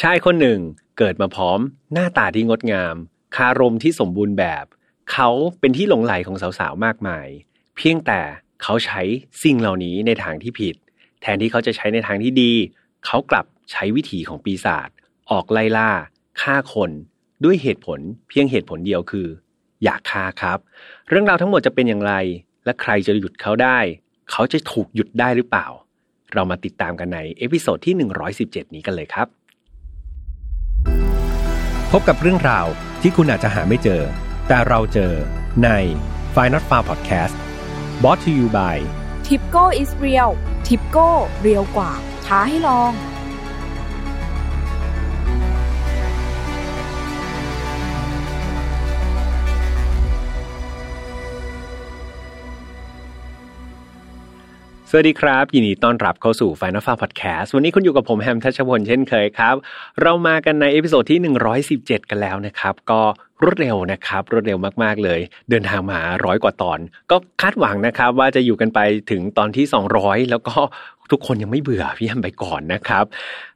ชายคนหนึ่งเกิดมาพร้อม หน้าตาที่งดงาม คารมที่สมบูรณ์แบบ เขาเป็นที่หลงไหลของสาวๆมากมาย เพียงแต่เขาใช้สิ่งเหล่านี้ในทางที่ผิด แทนที่เขาจะใช้ในทางที่ดี เขากลับใช้วิถีของปีศาจออกไล่ล่าฆ่าคนด้วยเหตุผลเพียงเหตุผลเดียวคือ อยากฆ่าครับ เรื่องราวทั้งหมดจะเป็นอย่างไร และใครจะหยุดเขาได้ เขาจะถูกหยุดได้หรือเปล่า เรามาติดตามกันใน episode ที่ 117 นี้กันเลยครับ พบกับเรื่องราวที่คุณอาจจะหาไม่เจอ แต่เราเจอใน f i n a l f a r Podcast b o t to you by ทิปโก้ is real ทิปโก้เรียวกว่าท้าให้ลอง สวัสดีครับ ยินดีต้อนรับเข้าสู่ Final Far Podcast วันนี้คุณอยู่กับผมแฮมทัชพลเช่นเคยครับ เรามากันใน episode ที่ 117 กันแล้วนะครับ ก็รวดเร็วนะครับรวดเร็วมากๆเลย เดินทางมาร้อยกว่าตอน ก็คาดหวังนะครับว่าจะอยู่กันไปถึงตอนที่ 200 แล้วก็ ทุกคนยังไม่เบื่อพี่แฮมไปก่อนนะครับ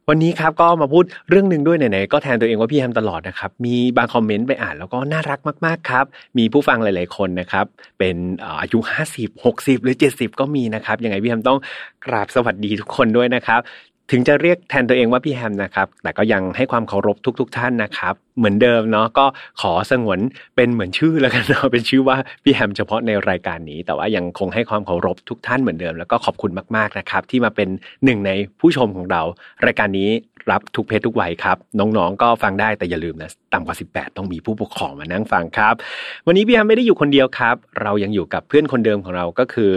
วันนี้ครับก็มาพูดเรื่องหนึ่งด้วยไหนๆก็แทนตัวเองว่าพี่แฮมตลอดนะครับมีบางคอมเมนต์ไปอ่านแล้วก็น่ารักมากๆครับ มีผู้ฟังหลายๆคนนะครับเป็นอายุ 50 60 หรือ 70 ก็มีนะครับยังไงพี่แฮมต้องกราบสวัสดีทุกคนด้วยนะครับ ถึงจะเรียกแทนตัวเองว่าพี่แฮมนะครับ แต่ก็ยังให้ความเคารพทุกๆท่านนะครับ เหมือนเดิมเนาะ ก็ขอสงวนเป็นเหมือนชื่อแล้วกันเนาะ เป็นชื่อว่าพี่แฮมเฉพาะในรายการนี้ แต่ว่ายังคงให้ความเคารพทุกท่านเหมือนเดิม แล้วก็ขอบคุณมากๆนะครับ ที่มาเป็นหนึ่งในผู้ชมของเรา รายการนี้รับทุกเพศทุกวัยครับ น้องๆ ก็ฟังได้แต่อย่าลืมนะต่ำกว่า 18 ต้องมีผู้ปกครองมานั่งฟังครับ วันนี้พี่แฮมไม่ได้อยู่คนเดียวครับ เรายังอยู่กับเพื่อนคนเดิมของเราก็คือ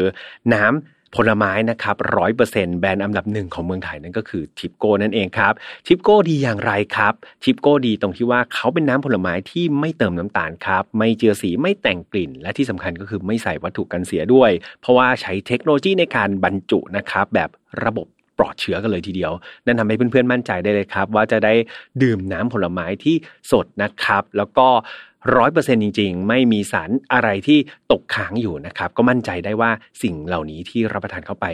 น้ำ ผลไม้นะครับร้อยเปอร์เซ็นแบรนด์อันดับหนึ่งของเมืองไทยนั่นก็คือทิปโก้นั่นเองครับทิปโก้ดีอย่างไรครับทิปโก้ดีตรงที่ว่าเขาเป็นน้ำผลไม้ที่ไม่เติมน้ำตาลครับไม่เจือสีไม่แต่งกลิ่น และที่สำคัญก็คือไม่ใส่วัตถุกันเสียด้วย เพราะว่าใช้เทคโนโลยีในการบรรจุนะครับแบบระบบปลอดเชื้อกันเลยทีเดียว นั่นทำให้เพื่อนๆมั่นใจได้เลยครับ ว่าจะได้ดื่มน้ำผลไม้ที่สดนะครับ แล้วก็ ร้อยเปอร์เซ็นต์จริง ๆ ไม่มีสารอะไรที่ตกค้างอยู่นะครับ ก็มั่นใจได้ว่าสิ่งเหล่านี้ที่รับประทานเข้าไป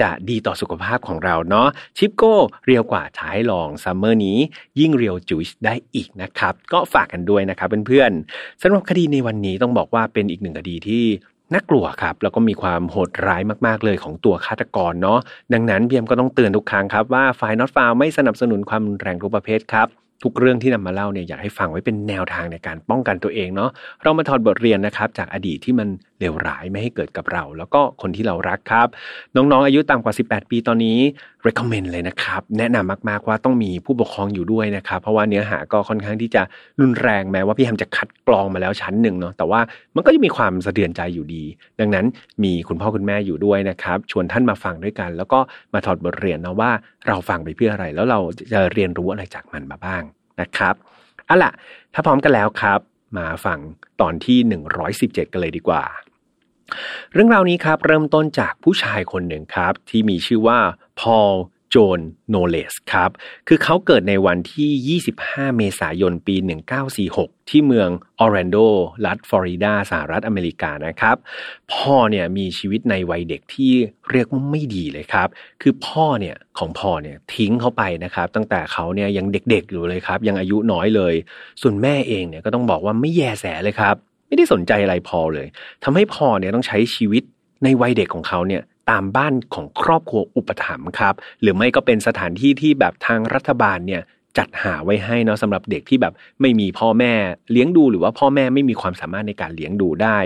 จะดีต่อสุขภาพของเราเนาะทิปโก้เรียวกว่าท้าให้ลอง summer นี้ ยิ่งเรียวจุยได้อีกนะครับ ก็ฝากกันด้วยนะครับเพื่อนๆสำหรับคดีในวันนี้ต้องบอกว่าเป็นอีกหนึ่งคดีที่น่ากลัวครับ แล้วก็มีความโหดร้ายมาก ๆ เลยของตัวฆาตกรเนาะดังนั้นเบียมก็ต้องเตือนทุกครั้งครับว่าฝ่ายนอตฟาวไม่สนับสนุนความรุนแรงทุกประเภทครับ ทุกเรื่องที่นำมาเล่าเนี่ยอยากให้ฟังไว้เป็นแนวทางในการป้องกันตัวเองเนาะเรามาถอดบทเรียนนะครับจากอดีตที่มัน เลวร้ายไม่ให้เกิดกับเรา แล้วก็คนที่เรารักครับ น้องๆ อายุต่ำกว่า 18 ปีตอนนี้ recommend เลยนะครับ แนะนำมากๆว่าต้องมีผู้ปกครองอยู่ด้วยนะครับ เพราะว่าเนื้อหาก็ค่อนข้างที่จะรุนแรงแม้ว่าพี่แฮมจะคัดกรองมาแล้วชั้นหนึ่งเนาะแต่ว่ามันก็จะมีความสะเทือนใจอยู่ดี ดังนั้นมีคุณพ่อคุณแม่อยู่ด้วยนะครับ ชวนท่านมาฟังด้วยกัน แล้วก็มาถอดบทเรียนนะว่าเราฟังไปเพื่ออะไร แล้วเราจะเรียนรู้อะไรจากมันมาบ้างนะครับเอาล่ะ ถ้าพร้อมกันแล้วครับ มาฟังตอนที่ 117 กันเลยดีกว่า เรื่องราวนี้ครับเริ่มต้นจากผู้ชายคนหนึ่งครับ ที่มีชื่อว่าพอลโจนโนเลสครับ คือเขาเกิดในวันที่ 25 เมษายน ปี 1946 ที่เมืองออร์แลนโด รัฐฟลอริดา สหรัฐอเมริกานะครับ พ่อเนี่ยมีชีวิตในวัยเด็กที่เรียกว่าไม่ดีเลยครับ คือพ่อเนี่ยของพ่อเนี่ยทิ้งเขาไปนะครับ ตั้งแต่เขาเนี่ยยังเด็กๆอยู่เลยครับ ยังอายุน้อยเลย ส่วนแม่เองเนี่ยก็ต้องบอกว่าไม่แยแสเลยครับ ไม่ได้สนใจอะไรพอเลยทำให้พอเนี่ยต้องใช้ชีวิตในวัยเด็กของเขาเนี่ยตามบ้านของครอบครัวอุปถัมภ์ครับ หรือไม่ก็เป็นสถานที่ที่แบบทางรัฐบาลเนี่ยจัดหาไว้ให้เนาะสำหรับเด็กที่แบบไม่มีพ่อแม่เลี้ยงดูหรือว่าพ่อแม่ไม่มีความสามารถในการเลี้ยงดูได้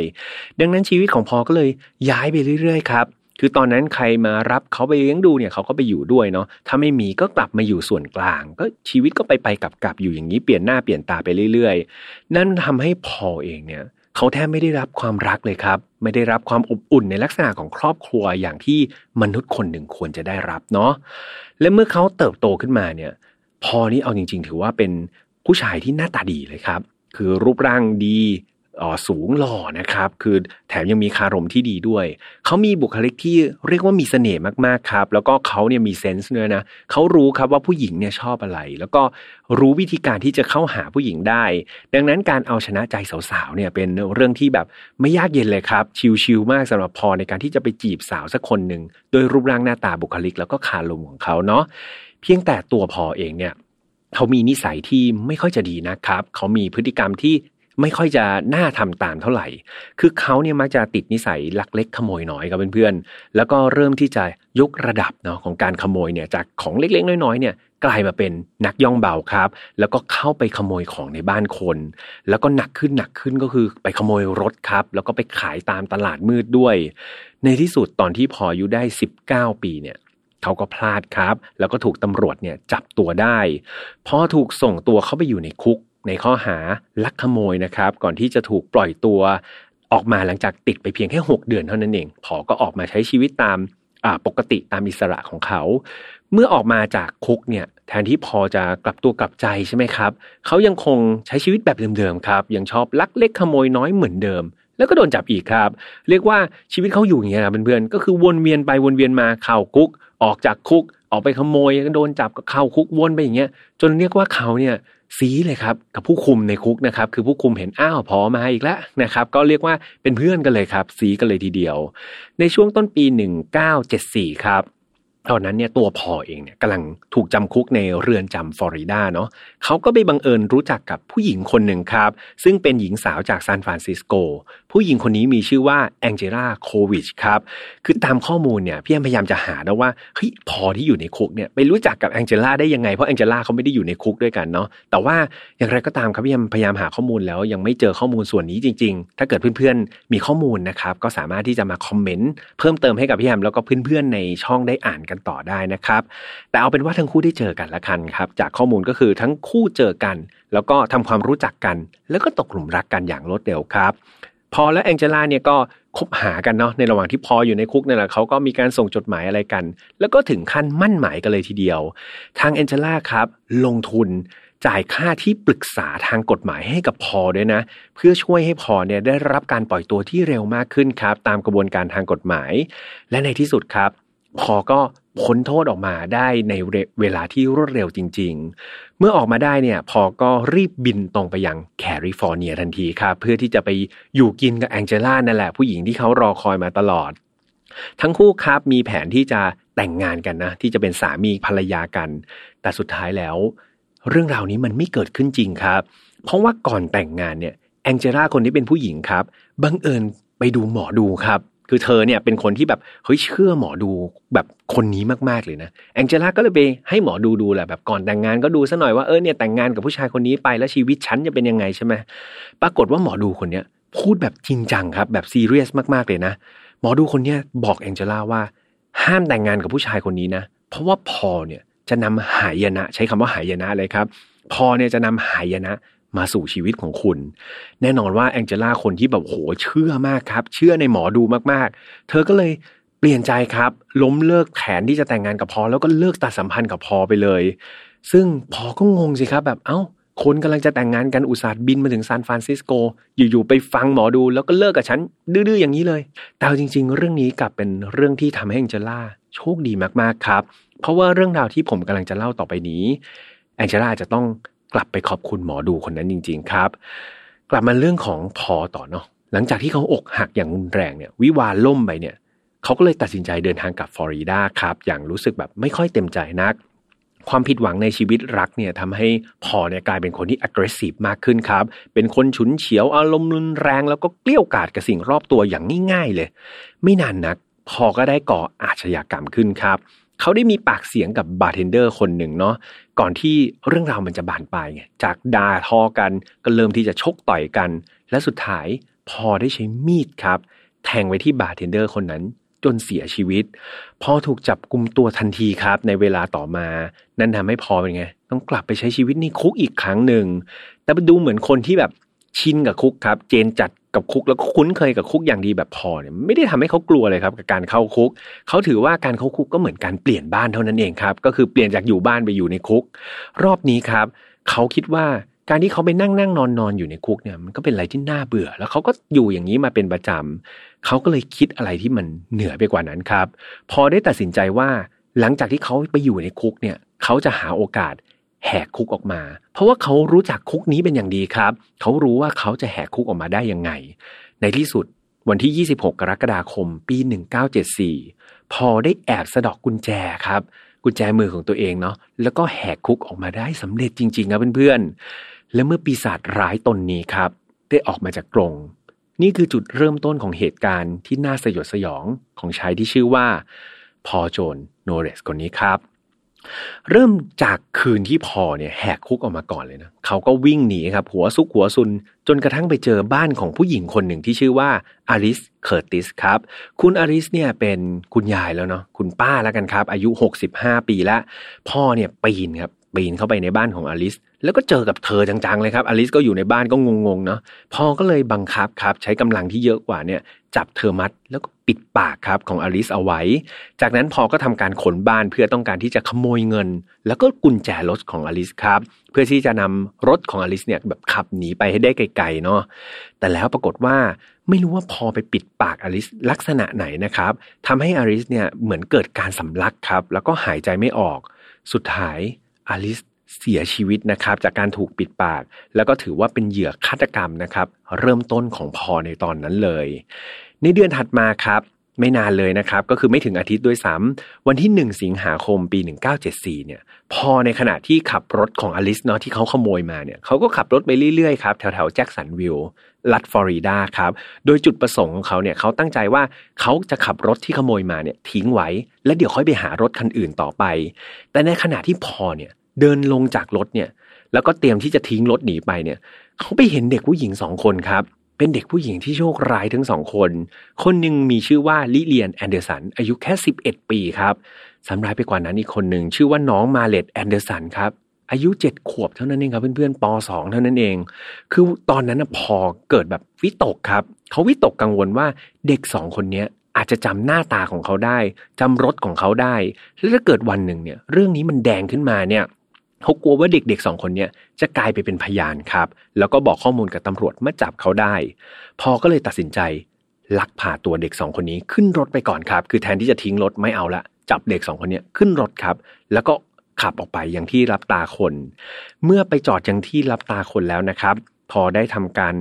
ดังนั้นชีวิตของพอก็เลยย้ายไปเรื่อยๆครับคือตอนนั้นใครมารับเขาไปเลี้ยงดูเนี่ยเขาก็ไปอยู่ด้วยเนาะถ้าไม่มีก็กลับมาอยู่ส่วนกลาง ก็ชีวิตก็ไปไปกลับกลับอยู่อย่างนี้เปลี่ยนหน้าเปลี่ยนตาไปเรื่อยๆ นั่นทำให้พอเองเนี่ย เขาแทบไม่ได้รับความรักเลยครับ ไม่ได้รับความอบอุ่นในลักษณะของครอบครัวอย่างที่มนุษย์คนหนึ่งควรจะได้รับเนาะและเมื่อเขาเติบโตขึ้นมาเนี่ย พอนี้เอาจริง ๆ ถือว่าเป็นผู้ชายที่หน้าตาดีเลยครับ คือรูปร่างดี สูงหล่อนะครับ คือแถมยังมีคารมที่ดีด้วย เขามีบุคลิกที่เรียกว่ามีเสน่ห์มากๆครับ แล้วก็เขาเนี่ยมีเซนส์เนี่ยนะเขารู้ครับว่าผู้หญิงเนี่ยชอบอะไร แล้วก็รู้วิธีการที่จะเข้าหาผู้หญิงได้ ดังนั้นการเอาชนะใจสาวๆเนี่ยเป็นเรื่องที่แบบไม่ยากเย็นเลยครับ ชิลๆมากสำหรับพอในการที่จะไปจีบสาวสักคนหนึ่งโดยรูปร่างหน้าตาบุคลิก แล้วก็คารมของเขาเนาะเพียงแต่ตัวพอเองเนี่ยเขามีนิสัยที่ไม่ค่อยจะดีนะครับ เขามีพฤติกรรมที่ ไม่ค่อยจะน่าทำตามเท่าไหร่ คือเขาเนี่ยมักจะติดนิสัยลักเล็กขโมยน้อยกับเพื่อนๆ แล้วก็เริ่มที่จะยกระดับเนาะของการขโมยเนี่ยจากของเล็กๆ น้อยๆเนี่ยกลายมาเป็นนักย่องเบาครับ แล้วก็เข้าไปขโมยของในบ้านคน แล้วก็หนักขึ้นหนักขึ้นก็คือไปขโมยรถครับ แล้วก็ไปขายตามตลาดมืดด้วย ในที่สุดตอนที่พออายุได้ 19 ปีเนี่ยเขาก็พลาดครับ แล้วก็ถูกตำรวจเนี่ยจับตัวได้ พอถูกส่งตัวเข้าไปอยู่ในคุก ในข้อหาลักขโมยนะครับ ก่อนที่จะถูกปล่อยตัวออกมาหลังจากติดไปเพียงแค่ 6 เดือนเท่านั้นเองพอก็ออกมาใช้ชีวิตตามปกติตามอิสระของเขา เมื่อออกมาจากคุกเนี่ยแทนที่พอจะกลับตัวกลับใจใช่ไหมครับ เขายังคงใช้ชีวิตแบบเดิมๆครับ ยังชอบลักเล็กขโมยน้อยเหมือนเดิม แล้วก็โดนจับอีกครับ เรียกว่าชีวิตเขาอยู่อย่างเงี้ยนะเพื่อนๆก็คือวนเวียนไปวนเวียนมาเข้าคุก ออกจากคุก ออกไปขโมยก็โดนจับก็เข้าคุกวนไปอย่างเงี้ย จนเรียกว่าเขาเนี่ย ซีเลยครับกับผู้คุมในคุกนะครับคือผู้คุมเห็นอ้าวพอมาอีกแล้วนะครับก็เรียกว่าเป็นเพื่อนกันเลยครับซีกันเลยทีเดียว ในช่วงต้นปี 1974 ครับ ตอนนั้นเนี่ยตัวพอเองเนี่ยกำลังถูกจำคุกในเรือนจำฟลอริดาเนาะเขาก็ไปบังเอิญรู้จักกับผู้หญิงคนหนึ่งครับ ซึ่งเป็นหญิงสาวจากซานฟรานซิสโก ผู้หญิงคนนี้มีชื่อว่าแองเจล่าโควิชครับ คือตามข้อมูลเนี่ยพี่แอมพยายามจะหานะว่าเฮ้ยพอที่อยู่ในคุกเนี่ยไปรู้จักกับแองเจล่าได้ยังไงเพราะแองเจล่าเขาไม่ได้อยู่ในคุกด้วยกันเนาะแต่ว่าอย่างไรก็ตามครับพี่แอมพยายามหาข้อมูลแล้วยังไม่เจอข้อมูลส่วนนี้จริง ๆ ถ้าเกิดเพื่อนๆมีข้อมูลนะครับก็สามารถที่จะมาคอมเมนต์เพิ่มเติมให้กับพี่แอมแล้วก็เพื่อนๆในช่องได้อ่านกันต่อได้นะครับ แต่เอาเป็นว่าทั้งคู่ได้เจอกันละกันครับ จากข้อมูลก็คือทั้งคู่เจอกัน แล้วก็ทำความรู้จักกัน แล้วก็ตกหลุมรักกันอย่างรวดเร็วครับ พอและแองเจล่าเนี่ยก็คบหากันเนาะในระหว่างที่พออยู่ในคุกเนี่ยแหละเขาก็มีการส่งจดหมายอะไรกัน แล้วก็ถึงขั้นมั่นหมายกันเลยทีเดียว ทางแองเจล่าครับลงทุนจ่ายค่าที่ปรึกษาทางกฎหมายให้กับพอด้วยนะ เพื่อช่วยให้พอเนี่ยได้รับการปล่อยตัวที่เร็วมากขึ้นครับ ตามกระบวนการทางกฎหมาย และในที่สุดครับ พอก็พ้นโทษออกมาได้ในเวลาที่รวดเร็วจริง ๆ เมื่อออกมาได้เนี่ยพอก็รีบบินตรงไปยังแคลิฟอร์เนียทันทีครับเพื่อที่จะไปอยู่กินกับแองเจล่านั่นแหละผู้หญิงที่เขารอคอยมาตลอด ทั้งคู่ครับมีแผนที่จะแต่งงานกันนะ ที่จะเป็นสามีภรรยากัน แต่สุดท้ายแล้ว เรื่องราวนี้มันไม่เกิดขึ้นจริงครับ เพราะว่าก่อนแต่งงานเนี่ยแองเจล่าคนที่เป็นผู้หญิงครับบังเอิญไปดูหมอดูครับ คือเธอเนี่ยเป็นคนที่แบบเฮ้ยเชื่อหมอดูแบบคนนี้มากๆเลยนะแองเจล่าก็เลยไปให้หมอดูดูแหละแบบก่อนแต่งงานก็ดูซะหน่อยว่าเออเนี่ยแต่งงานกับผู้ชายคนนี้ไปแล้วชีวิตฉันจะเป็นยังไงใช่ไหมปรากฏว่าหมอดูคนเนี้ยพูดแบบจริงจังครับ แบบซีเรียสมากๆเลยนะหมอดูคนเนี้ยบอกแองเจล่าว่า ห้ามแต่งงานกับผู้ชายคนนี้นะ เพราะว่าพอเนี่ยจะนำหายนะ ใช้คำว่าหายนะเลยครับ พอเนี่ยจะนำหายนะ มาสู่ชีวิตของคุณ แน่นอนว่าแองเจล่าคนที่แบบโหเชื่อมากครับ เชื่อในหมอดูมากๆ เธอก็เลยเปลี่ยนใจครับ ล้มเลิกแผนที่จะแต่งงานกับพอ แล้วก็เลิกตัดสัมพันธ์กับพอไปเลย ซึ่งพอก็งงสิครับแบบเอา้าคนกำลังจะแต่งงานกันอุตส่าห์บินมาถึงซานฟรานซิสโก อยู่ๆไปฟังหมอดู แล้วก็เลิกกับฉัน ดื้อๆอย่างนี้เลย แต่จริง ๆ เรื่องนี้กลับเป็นเรื่องที่ทำให้แองเจล่าโชคดีมากๆครับ เพราะว่าเรื่องราวที่ผมกำลังจะเล่าต่อไปนี้แองเจล่าจะต้อง กลับไปขอบคุณหมอดูคนนั้นจริง ๆ ครับ กลับมาเรื่องของพอต่อเนาะหลังจากที่เขาอกหักอย่างรุนแรงเนี่ย วิวาล่มไปเนี่ยเขาก็เลยตัดสินใจเดินทางกลับฟลอริดาครับ อย่างรู้สึกแบบไม่ค่อยเต็มใจนัก ความผิดหวังในชีวิตรักเนี่ยทำให้พอเนี่ยกลายเป็นคนที่ aggressive มากขึ้นครับ เป็นคนฉุนเฉียวอารมณ์รุนแรง แล้วก็เกรี้ยวกราดกับสิ่งรอบตัวอย่างง่ายๆเลย ไม่นานนัก พอลก็ได้ก่ออาชญากรรมขึ้นครับเขาได้มีปากเสียงกับบาร์เทนเดอร์คนหนึ่งเนาะ ก่อนที่เรื่องราวมันจะบานปลายไงจากด่าทอกันก็เริ่มที่จะชกต่อยกัน และสุดท้ายพอลได้ใช้มีดครับ แทงไว้ที่บาร์เทนเดอร์คนนั้นจนเสียชีวิต พอลถูกจับกุมตัวทันทีครับ ในเวลาต่อมา นั่นทำให้พอเป็นไง ต้องกลับไปใช้ชีวิตในคุกอีกครั้งหนึ่ง แต่ดูเหมือนคนที่แบบชินกับคุกครับ เจนจัด กับคุกแล้วก็คุ้นเคยกับคุกอย่างดีแบบพอเนี่ยไม่ได้ทำให้เขากลัวเลยครับกับการเข้าคุก เขาถือว่าการเข้าคุกก็เหมือนการเปลี่ยนบ้านเท่านั้นเองครับ ก็คือเปลี่ยนจากอยู่บ้านไปอยู่ในคุก รอบนี้ครับ เขาคิดว่าการที่เขาไปนั่งนั่งนอนนอนอยู่ในคุกเนี่ยมันก็เป็นอะไรที่น่าเบื่อ แล้วเขาก็อยู่อย่างนี้มาเป็นประจำเขาก็เลยคิดอะไรที่มันเหนือไปกว่านั้นครับ พอได้ตัดสินใจว่าหลังจากที่เขาไปอยู่ในคุกเนี่ย เขาจะหาโอกาส แหกคุกออกมา เพราะว่าเขารู้จักคุกนี้เป็นอย่างดีครับ เขารู้ว่าเขาจะแหกคุกออกมาได้ยังไง ในที่สุดวันที่ 26 กรกฎาคม ปี 1974 พอได้แอบสะดอกกุญแจครับ กุญแจมือของตัวเองเนาะแล้วก็แหกคุกออกมาได้สำเร็จจริงๆครับเพื่อนๆ และเมื่อปีศาจร้ายตนนี้ครับ ได้ออกมาจากกรงนี่คือจุดเริ่มต้นของเหตุการณ์ที่น่าสยดสยองของชายที่ชื่อว่า พอลจอห์นโนลส์คนนี้ครับ เริ่มจากคืนที่พอลเนี่ยแหกคุกออกมาก่อนเลยนะเขาก็วิ่งหนีครับหัวซุกหัวซุน จนกระทั่งไปเจอบ้านของผู้หญิงคนหนึ่งที่ชื่อว่าอลิสเคอร์ติสครับ คุณอลิสเนี่ยเป็นคุณยายแล้วเนาะคุณป้าแล้วกันครับ อายุ 65 ปีละ พอลเนี่ยปีนครับ ปีนเข้าไปในบ้านของอลิส แล้วก็เจอกับเธอจังๆเลยครับ อลิสก็อยู่ในบ้านก็งงๆเนาะพอลก็เลยบังคับครับใช้กำลังที่เยอะกว่าเนี่ยจับเธอมัดแล้วก็ปิดปากครับของอลิสเอาไว้ จากนั้นพอลก็ทำการค้นบ้านเพื่อต้องการที่จะขโมยเงิน แล้วก็กุญแจรถของอลิสครับ เพื่อที่จะนำรถของอลิสเนี่ยแบบขับหนีไปให้ได้ไกลๆเนาะแต่แล้วปรากฏว่าไม่รู้ว่าพอลไปปิดปากอลิสลักษณะไหนนะครับทำให้อลิสเนี่ยเหมือนเกิดการสำลักครับ แล้วก็หายใจไม่ออก สุดท้าย อลิสเสียชีวิตนะครับจากการถูกปิดปาก แล้วก็ถือว่าเป็นเหยื่อฆาตกรรมนะครับ เริ่มต้นของพอในตอนนั้นเลย ในเดือนถัดมาครับ ไม่นานเลยนะครับ ก็คือไม่ถึงอาทิตย์ด้วยซ้ำวันที่ 1 สิงหาคมปี 1974 เนี่ย พอในขณะที่ขับรถของอลิสเนาะที่เขาขโมยมาเนี่ยเขาก็ขับรถไปเรื่อยๆครับแถวๆแจ็คสันวิลล์รัฐฟลอริดาครับ โดยจุดประสงค์ของเขาเนี่ยเขาตั้งใจว่าเขาจะขับรถที่ขโมยมาเนี่ยทิ้งไว้ แล้วเดี๋ยวค่อยไปหารถคันอื่นต่อไป แต่ในขณะที่พอลเนี่ยเดินลงจากรถเนี่ยแล้วก็เตรียมที่จะทิ้งรถหนีไปเนี่ยเขาไปเห็นเด็กผู้หญิงสองคนครับ เป็นเด็กผู้หญิงที่โชคร้ายทั้งสองคน คนหนึ่งมีชื่อว่าลิเลียนแอนเดอร์สัน อายุแค่ 11 ปีครับซ้ำร้ายไปกว่านั้นอีกคนหนึ่งชื่อว่าน้องมาเลตแอนเดอร์สันครับ อายุเจ็ดขวบเท่านั้นเองครับเพื่อนๆปสองเท่านั้นเอง คือตอนนั้นพอลเกิดแบบวิตกครับ เขาวิตกกังวลว่าเด็กสองคนนี้อาจจะจำหน้าตาของเขาได้จำรถของเขาได้ แล้วถ้าเกิดวันหนึ่งเนี่ย เรื่องนี้มันแดงขึ้นมาเนี่ย เขากลัวว่าเด็กๆสองคนเนี้ยจะกลายไปเป็นพยานครับ แล้วก็บอกข้อมูลกับตำรวจเมื่อจับเขาได้ พอก็เลยตัดสินใจ ลักพาตัวเด็กสองคนนี้ขึ้นรถไปก่อนครับ คือแทนที่จะทิ้งรถไม่เอาละจับเด็กสองคนนี้ขึ้นรถครับ แล้วก็ขับออกไปอย่างที่รับตาคน เมื่อไปจอดยังที่รับตาคนแล้วนะครับ พอลได้ทำการ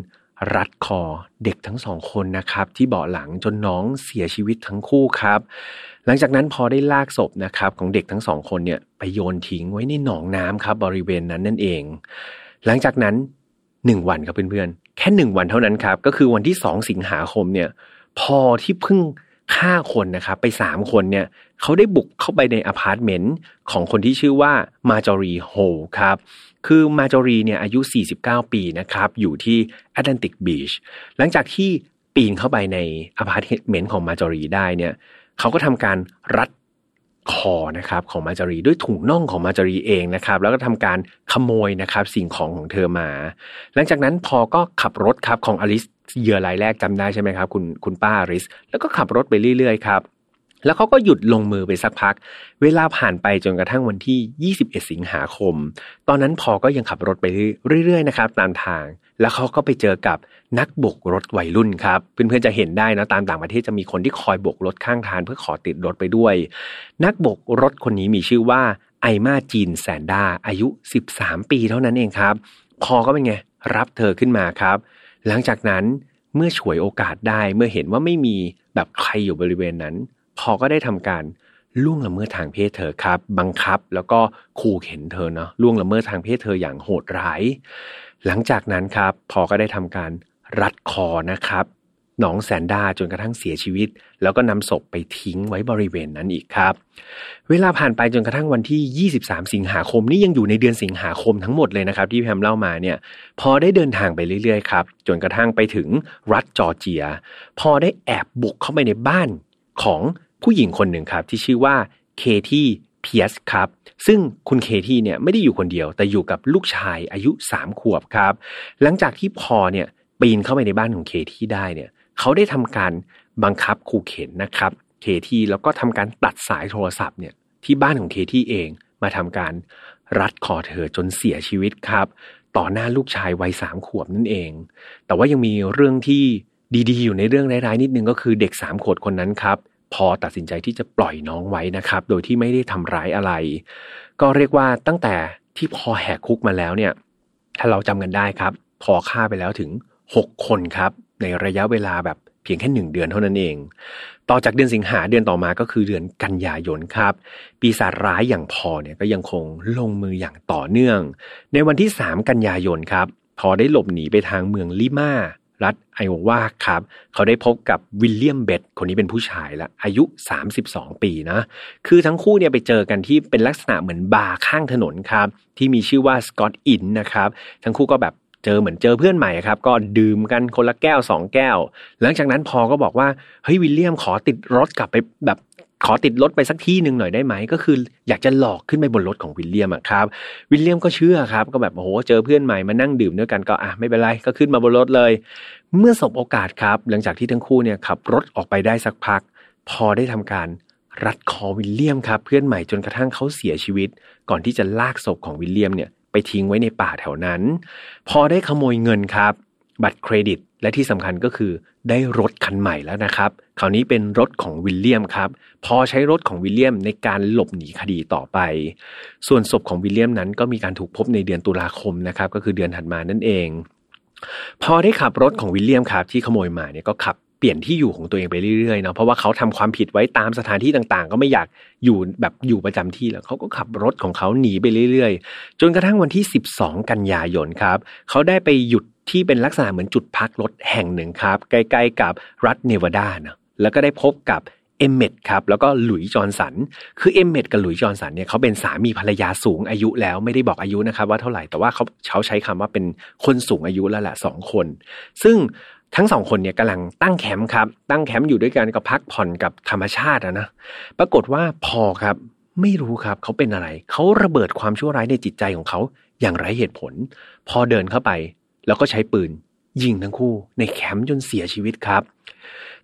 รัดคอเด็กทั้งสองคนนะครับ ที่เบาะหลังจนน้องเสียชีวิตทั้งคู่ครับ หลังจากนั้นพอลได้ลากศพนะครับ ของเด็กทั้งสองคนเนี่ยไปโยนทิ้งไว้ในหนองน้ำครับ บริเวณนั้นนั่นเอง หลังจากนั้นหนึ่งวันครับเพื่อนๆแค่หนึ่งวันเท่านั้นครับ ก็คือวันที่สองสิงหาคมเนี่ย พอลที่เพิ่งฆ่าคนนะครับ ไปสามคนเนี่ยเขาได้บุกเข้าไปในอพาร์ตเมนต์ของคนที่ชื่อว่ามาจอรีโฮครับ คือมาจอรีเนี่ยอายุ 49 ปีนะครับ อยู่ที่แอตแลนติกบีชหลังจากที่ปีนเข้าไปในอพาร์ตเมนต์ของมาจอรีได้เนี่ยเขาก็ทำการรัดคอนะครับของมาจอรีด้วยถุงน่องของมาจอรีเองนะครับ แล้วก็ทำการขโมยนะครับสิ่งของของเธอมา หลังจากนั้นพอลก็ขับรถครับของอลิสเหยื่อรายแรกจำได้ใช่ไหมครับคุณคุณป้าอลิส แล้วก็ขับรถไปเรื่อยๆครับ แล้วเขาก็หยุดลงมือไปสักพัก เวลาผ่านไปจนกระทั่งวันที่ 21 สิงหาคม ตอนนั้นพอก็ยังขับรถไปเรื่อยๆนะครับตามทาง แล้วเขาก็ไปเจอกับนักบกรถวัยรุ่นครับ เพื่อนๆจะเห็นได้นะตามต่างประเทศจะมีคนที่คอยบกรถข้างทางเพื่อขอติดรถไปด้วย นักบกรถคนนี้มีชื่อว่าไอมาจีนแซนด้าอายุ 13 ปีเท่านั้นเองครับ พอก็เป็นไงรับเธอขึ้นมาครับ หลังจากนั้นเมื่อฉวยโอกาสได้เมื่อเห็นว่าไม่มีแบบใครอยู่บริเวณนั้น พอก็ได้ทำการล่วงละเมิดทางเพศเธอครับ บังคับแล้วก็ขู่เข็นเธอเนาะล่วงละเมิดทางเพศเธออย่างโหดร้าย หลังจากนั้นครับพอก็ได้ทำการรัดคอนะครับน้องแซนด้าจนกระทั่งเสียชีวิต แล้วก็นำศพไปทิ้งไว้บริเวณนั้นอีกครับ เวลาผ่านไปจนกระทั่งวันที่ 23 สิงหาคมนี่ยังอยู่ในเดือนสิงหาคมทั้งหมดเลยนะครับ ที่แพมเล่ามาเนี่ย พอได้เดินทางไปเรื่อยๆครับจนกระทั่งไปถึงรัฐจอร์เจีย พอได้แอบบุกเข้าไปในบ้านของ ผู้หญิงคนหนึ่งครับที่ชื่อว่าเคที่เพียสครับ ซึ่งคุณเคที่เนี่ยไม่ได้อยู่คนเดียว แต่อยู่กับลูกชายอายุสามขวบครับ หลังจากที่พอเนี่ยปีนเข้าไปในบ้านของเคที่ได้เนี่ยเขาได้ทำการบังคับขู่เข็นนะครับเคที่แล้วก็ทำการตัดสายโทรศัพท์เนี่ยที่บ้านของเคที่เองมาทำการรัดคอเธอจนเสียชีวิตครับ ต่อหน้าลูกชายวัยสามขวบนั่นเอง แต่ว่ายังมีเรื่องที่ดีๆ อยู่ในเรื่องร้ายๆนิดนึงก็คือเด็กสามขวบคนนั้นครับ พอตัดสินใจที่จะปล่อยน้องไว้นะครับ โดยที่ไม่ได้ทำร้ายอะไร ก็เรียกว่าตั้งแต่ที่พอแหกคุกมาแล้วเนี่ย ถ้าเราจำกันได้ครับ พอฆ่าไปแล้วถึง 6 คนครับ ในระยะเวลาแบบเพียงแค่หนึ่งเดือนเท่านั้นเอง ต่อจากเดือนสิงหาเดือนต่อมาก็คือเดือนกันยายนครับ ปีศาจร้ายอย่างพอลเนี่ยก็ยังคงลงมืออย่างต่อเนื่อง ในวันที่ 3 กันยายนครับ พอลได้หลบหนีไปทางเมืองลิมา รัฐไอโอวาครับ เขาได้พบกับวิลเลียมเบตคนนี้เป็นผู้ชายละอายุ 32 ปีนะ คือทั้งคู่เนี่ยไปเจอกันที่เป็นลักษณะเหมือนบาร์ข้างถนนครับ ที่มีชื่อว่าสกอตอินนะครับ ทั้งคู่ก็แบบเจอเหมือนเจอเพื่อนใหม่ครับ ก็ดื่มกันคนละแก้ว2แก้ว หลังจากนั้นพอลก็บอกว่าเฮ้ยวิลเลียมขอติดรถกลับไปแบบ ขอติดรถไปสักที่หนึ่งหน่อยได้ไหมก็คืออยากจะหลอกขึ้นไปบนรถของวิลเลียมอะครับวิลเลียมก็เชื่อครับก็แบบโอ้โหเจอเพื่อนใหม่มานั่งดื่มด้วยกันก็อะไม่เป็นไรก็ขึ้นมาบนรถเลย เมื่อสบโอกาสครับ หลังจากที่ทั้งคู่เนี่ยขับรถออกไปได้สักพัก พอลได้ทำการรัดคอวิลเลียมครับเพื่อนใหม่จนกระทั่งเขาเสียชีวิต ก่อนที่จะลากศพของวิลเลียมเนี่ยไปทิ้งไว้ในป่าแถวนั้น พอได้ขโมยเงินครับ บัตรเครดิต และที่สำคัญก็คือได้รถคันใหม่แล้วนะครับ คราวนี้เป็นรถของวิลเลียมครับ พอใช้รถของวิลเลียมในการหลบหนีคดีต่อไป ส่วนศพของวิลเลียมนั้นก็มีการถูกพบในเดือนตุลาคมนะครับ ก็คือเดือนถัดมานั่นเอง พอได้ขับรถของวิลเลียมครับที่ขโมยมาเนี่ยก็ขับเปลี่ยนที่อยู่ของตัวเองไปเรื่อยๆเนาะเพราะว่าเขาทำความผิดไว้ตามสถานที่ต่างๆ ก็ไม่อยากอยู่แบบอยู่ประจำที่แล้วเขาก็ขับรถของเขาหนีไปเรื่อยๆ จนกระทั่งวันที่ 12 กันยายนครับ เขาได้ไปหยุด ที่เป็นลักษณะเหมือนจุดพักรถแห่งหนึ่งครับ ใกล้ๆกับรัฐเนวาดานะแล้วก็ได้พบกับเอมเมดครับแล้วก็หลุยจอร์นสัน คือเอมเมดกับหลุยจอร์นสันเนี่ยเขาเป็นสามีภรรยาสูงอายุแล้วไม่ได้บอกอายุนะครับว่าเท่าไหร่แต่ว่าเขาเขาใช้คำว่าเป็นคนสูงอายุแล้วแหละสองคน ซึ่งทั้งสองคนเนี่ยกำลังตั้งแคมป์ครับ ตั้งแคมป์อยู่ด้วยกันก็พักผ่อนกับธรรมชาตินะปรากฏว่าพอครับไม่รู้ครับเขาเป็นอะไร เขาระเบิดความชั่วร้ายในจิตใจของเขาอย่างไร้เหตุผล พอเดินเข้าไป แล้วก็ใช้ปืนยิงทั้งคู่ในแคมป์จนเสียชีวิตครับ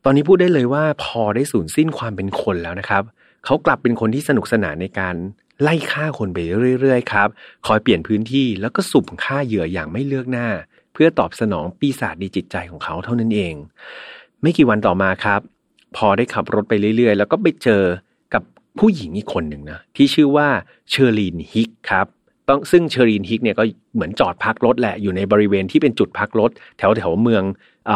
ตอนนี้พูดได้เลยว่าพอได้สูญสิ้นความเป็นคนแล้วนะครับ เขากลับเป็นคนที่สนุกสนานในการไล่ฆ่าคนไปเรื่อยๆครับคอยเปลี่ยนพื้นที่แล้วก็สุ่มฆ่าเหยื่ออย่างไม่เลือกหน้า เพื่อตอบสนองปีศาจในจิตใจของเขาเท่านั้นเอง ไม่กี่วันต่อมาครับ พอลได้ขับรถไปเรื่อยๆ แล้วก็ไปเจอกับผู้หญิงอีกคนหนึ่งนะที่ชื่อว่าเชอร์ลีนฮิกครับ ต้องซึ่งเชอร์ลีนฮิกเนี่ยก็เหมือนจอดพักรถแหละอยู่ในบริเวณที่เป็นจุดพักรถ แถวแถวเมืองอ